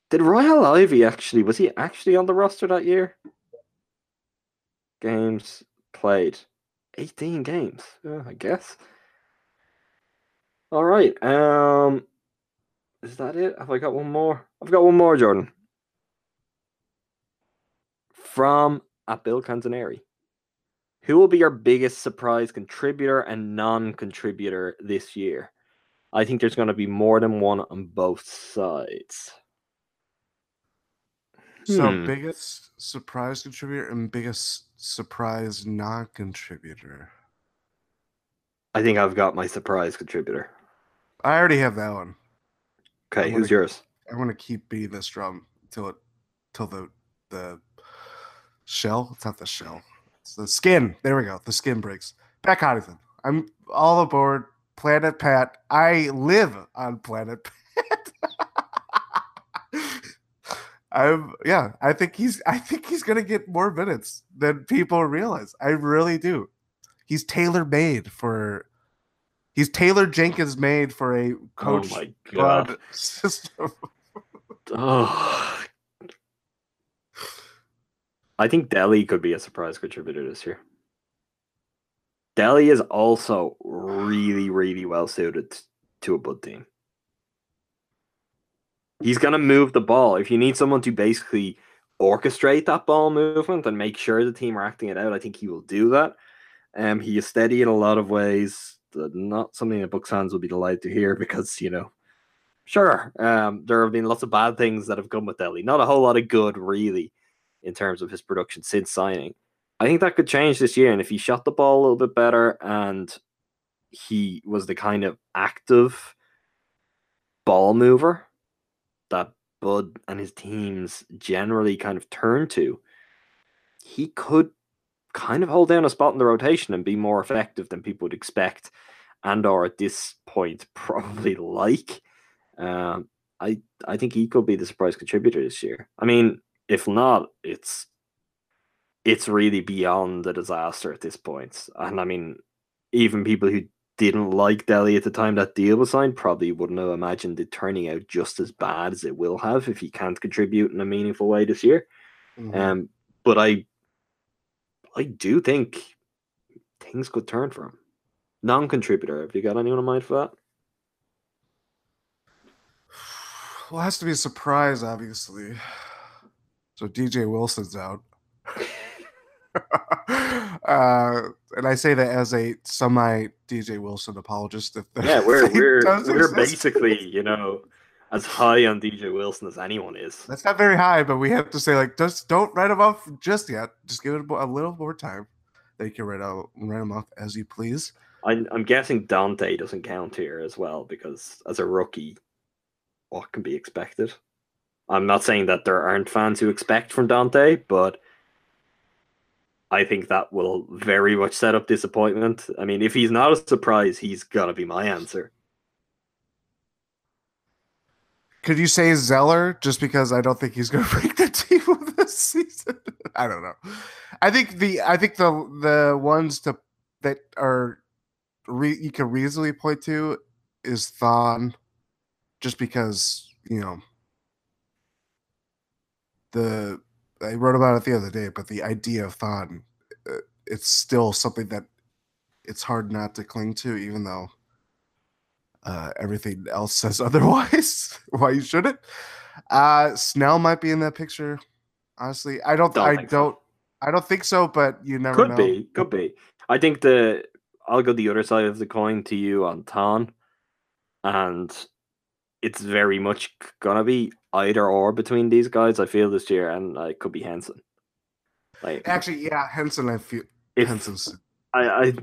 Did Royal Ivey actually was he actually on the roster that year? Games played. 18 games, yeah, I guess. All right. Um is that it? Have I got one more? I've got one more, Jordan. From at Bill Canzaneri. Who will be your biggest surprise contributor and non-contributor this year? I think there's going to be more than one on both sides. So Hmm. biggest surprise contributor and biggest surprise non-contributor. I think I've got my surprise contributor. I already have that one. Okay, I'm who's gonna- yours? I want to keep beating this drum till it till the the shell. It's not the shell. It's the skin. There we go. The skin breaks. Pat Connaughton. I'm all aboard Planet Pat. I live on Planet Pat. I'm yeah. I think he's I think he's gonna get more minutes than people realize. I really do. He's tailor made for. He's Taylor Jenkins made for a oh coach oh my god. system. Oh. I think Delly could be a surprise contributor this year. Delly is also really, really well suited to a Bud team. He's going to move the ball. If you need someone to basically orchestrate that ball movement and make sure the team are acting it out, I think he will do that. Um, he is steady in a lot of ways. Not something that Bucks fans will be delighted to hear because, you know, Sure. Um, there have been lots of bad things that have come with Delly. Not a whole lot of good, really, in terms of his production since signing. I think that could change this year. And if he shot the ball a little bit better and he was the kind of active ball mover that Bud and his teams generally kind of turn to, he could kind of hold down a spot in the rotation and be more effective than people would expect, and or at this point probably like. Um, I I think he could be the surprise contributor this year. I mean, if not, it's it's really beyond a disaster at this point. And I mean, even people who didn't like Delly at the time that deal was signed probably wouldn't have imagined it turning out just as bad as it will have if he can't contribute in a meaningful way this year. Mhm. Um, but I, I do think things could turn for him. Non-contributor. Have you got anyone in mind for that? Well, it has to be a surprise, obviously. So DJ Wilson's out. uh, and I say that as a semi DJ Wilson apologist. If Yeah, we're we're we're exist. basically you know as high on DJ Wilson as anyone is. That's not very high, but we have to say like, just don't write him off just yet. Just give it a little more time. They can write out write him off as you please. I'm I'm guessing Donte doesn't count here as well because as a rookie, what can be expected? I'm not saying that there aren't fans who expect from Donte, but I think that will very much set up disappointment. I mean, if he's not a surprise, he's gotta be my answer. Could you say Zeller just because I don't think he's going to break the team of this season? I don't know. I think the I think the the ones to that are re, you can reasonably point to is Thon, just because you know the I wrote about it the other day, but the idea of Thon, uh, it's still something that it's hard not to cling to, even though uh, everything else says otherwise. Why you shouldn't? Uh, Snell might be in that picture. Honestly, I don't. Don't I don't. I don't think so. But you never Could know. be, could be. I think the I'll go the other side of the coin to you on Thon, and it's very much gonna be either or between these guys. I feel this year, and uh, it could be Henson. Like Actually, yeah, Henson. I feel if Henson's. I, I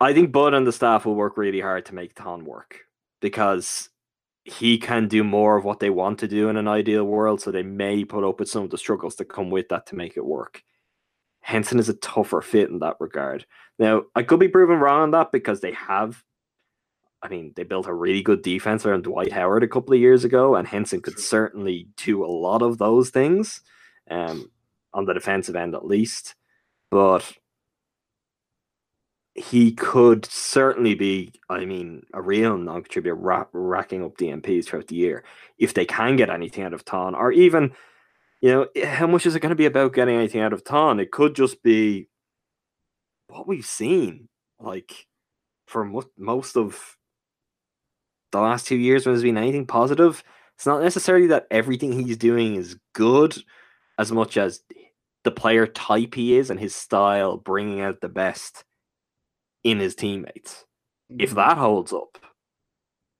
I think Bud and the staff will work really hard to make Thon work because he can do more of what they want to do in an ideal world. So they may put up with some of the struggles that come with that to make it work. Henson is a tougher fit in that regard. Now, I could be proven wrong on that because they have. I mean, they built a really good defense around Dwight Howard a couple of years ago, and Henson could certainly do a lot of those things um, on the defensive end, at least. But he could certainly be, I mean, a real non contributor ra- racking up DNPs throughout the year if they can get anything out of Thon, or even, you know, eh, how much is it going to be about getting anything out of Thon? It could just be what we've seen, like for mo- most of the last two years when there's been anything positive. It's not necessarily that everything he's doing is good as much as the player type he is and his style bringing out the best in his teammates. If mm-hmm. that holds up,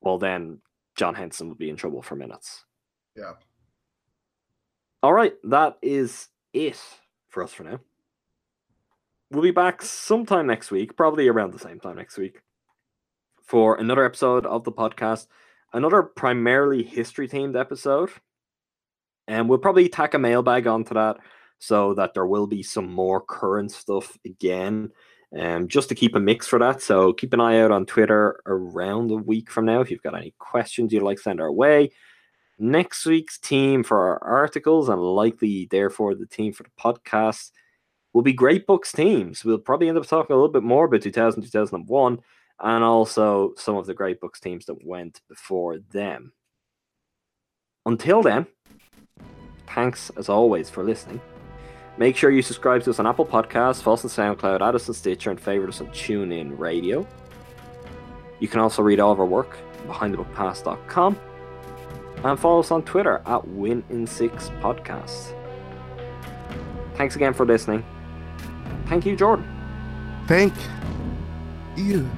well, then John Henson would be in trouble for minutes. Yeah. All right, that is it for us for now. We'll be back sometime next week, probably around the same time next week, for another episode of the podcast, another primarily history themed episode. And we'll probably tack a mailbag onto that so that there will be some more current stuff again um, just to keep a mix for that. So keep an eye out on Twitter around a week from now if you've got any questions you'd like to send our way. Next week's team for our articles and likely, therefore, the team for the podcast will be Great Bucks teams. We'll probably end up talking a little bit more about 2000, 2001, and also some of the Great Bucks teams that went before them. Until then, thanks as always for listening. Make sure you subscribe to us on Apple Podcasts, us on SoundCloud, add us on Stitcher, and favorite us on TuneIn Radio. You can also read all of our work behindthebuckpass.com and follow us on Twitter at Win in Six Podcast. Thanks again for listening. Thank you, Jordan. Thank you.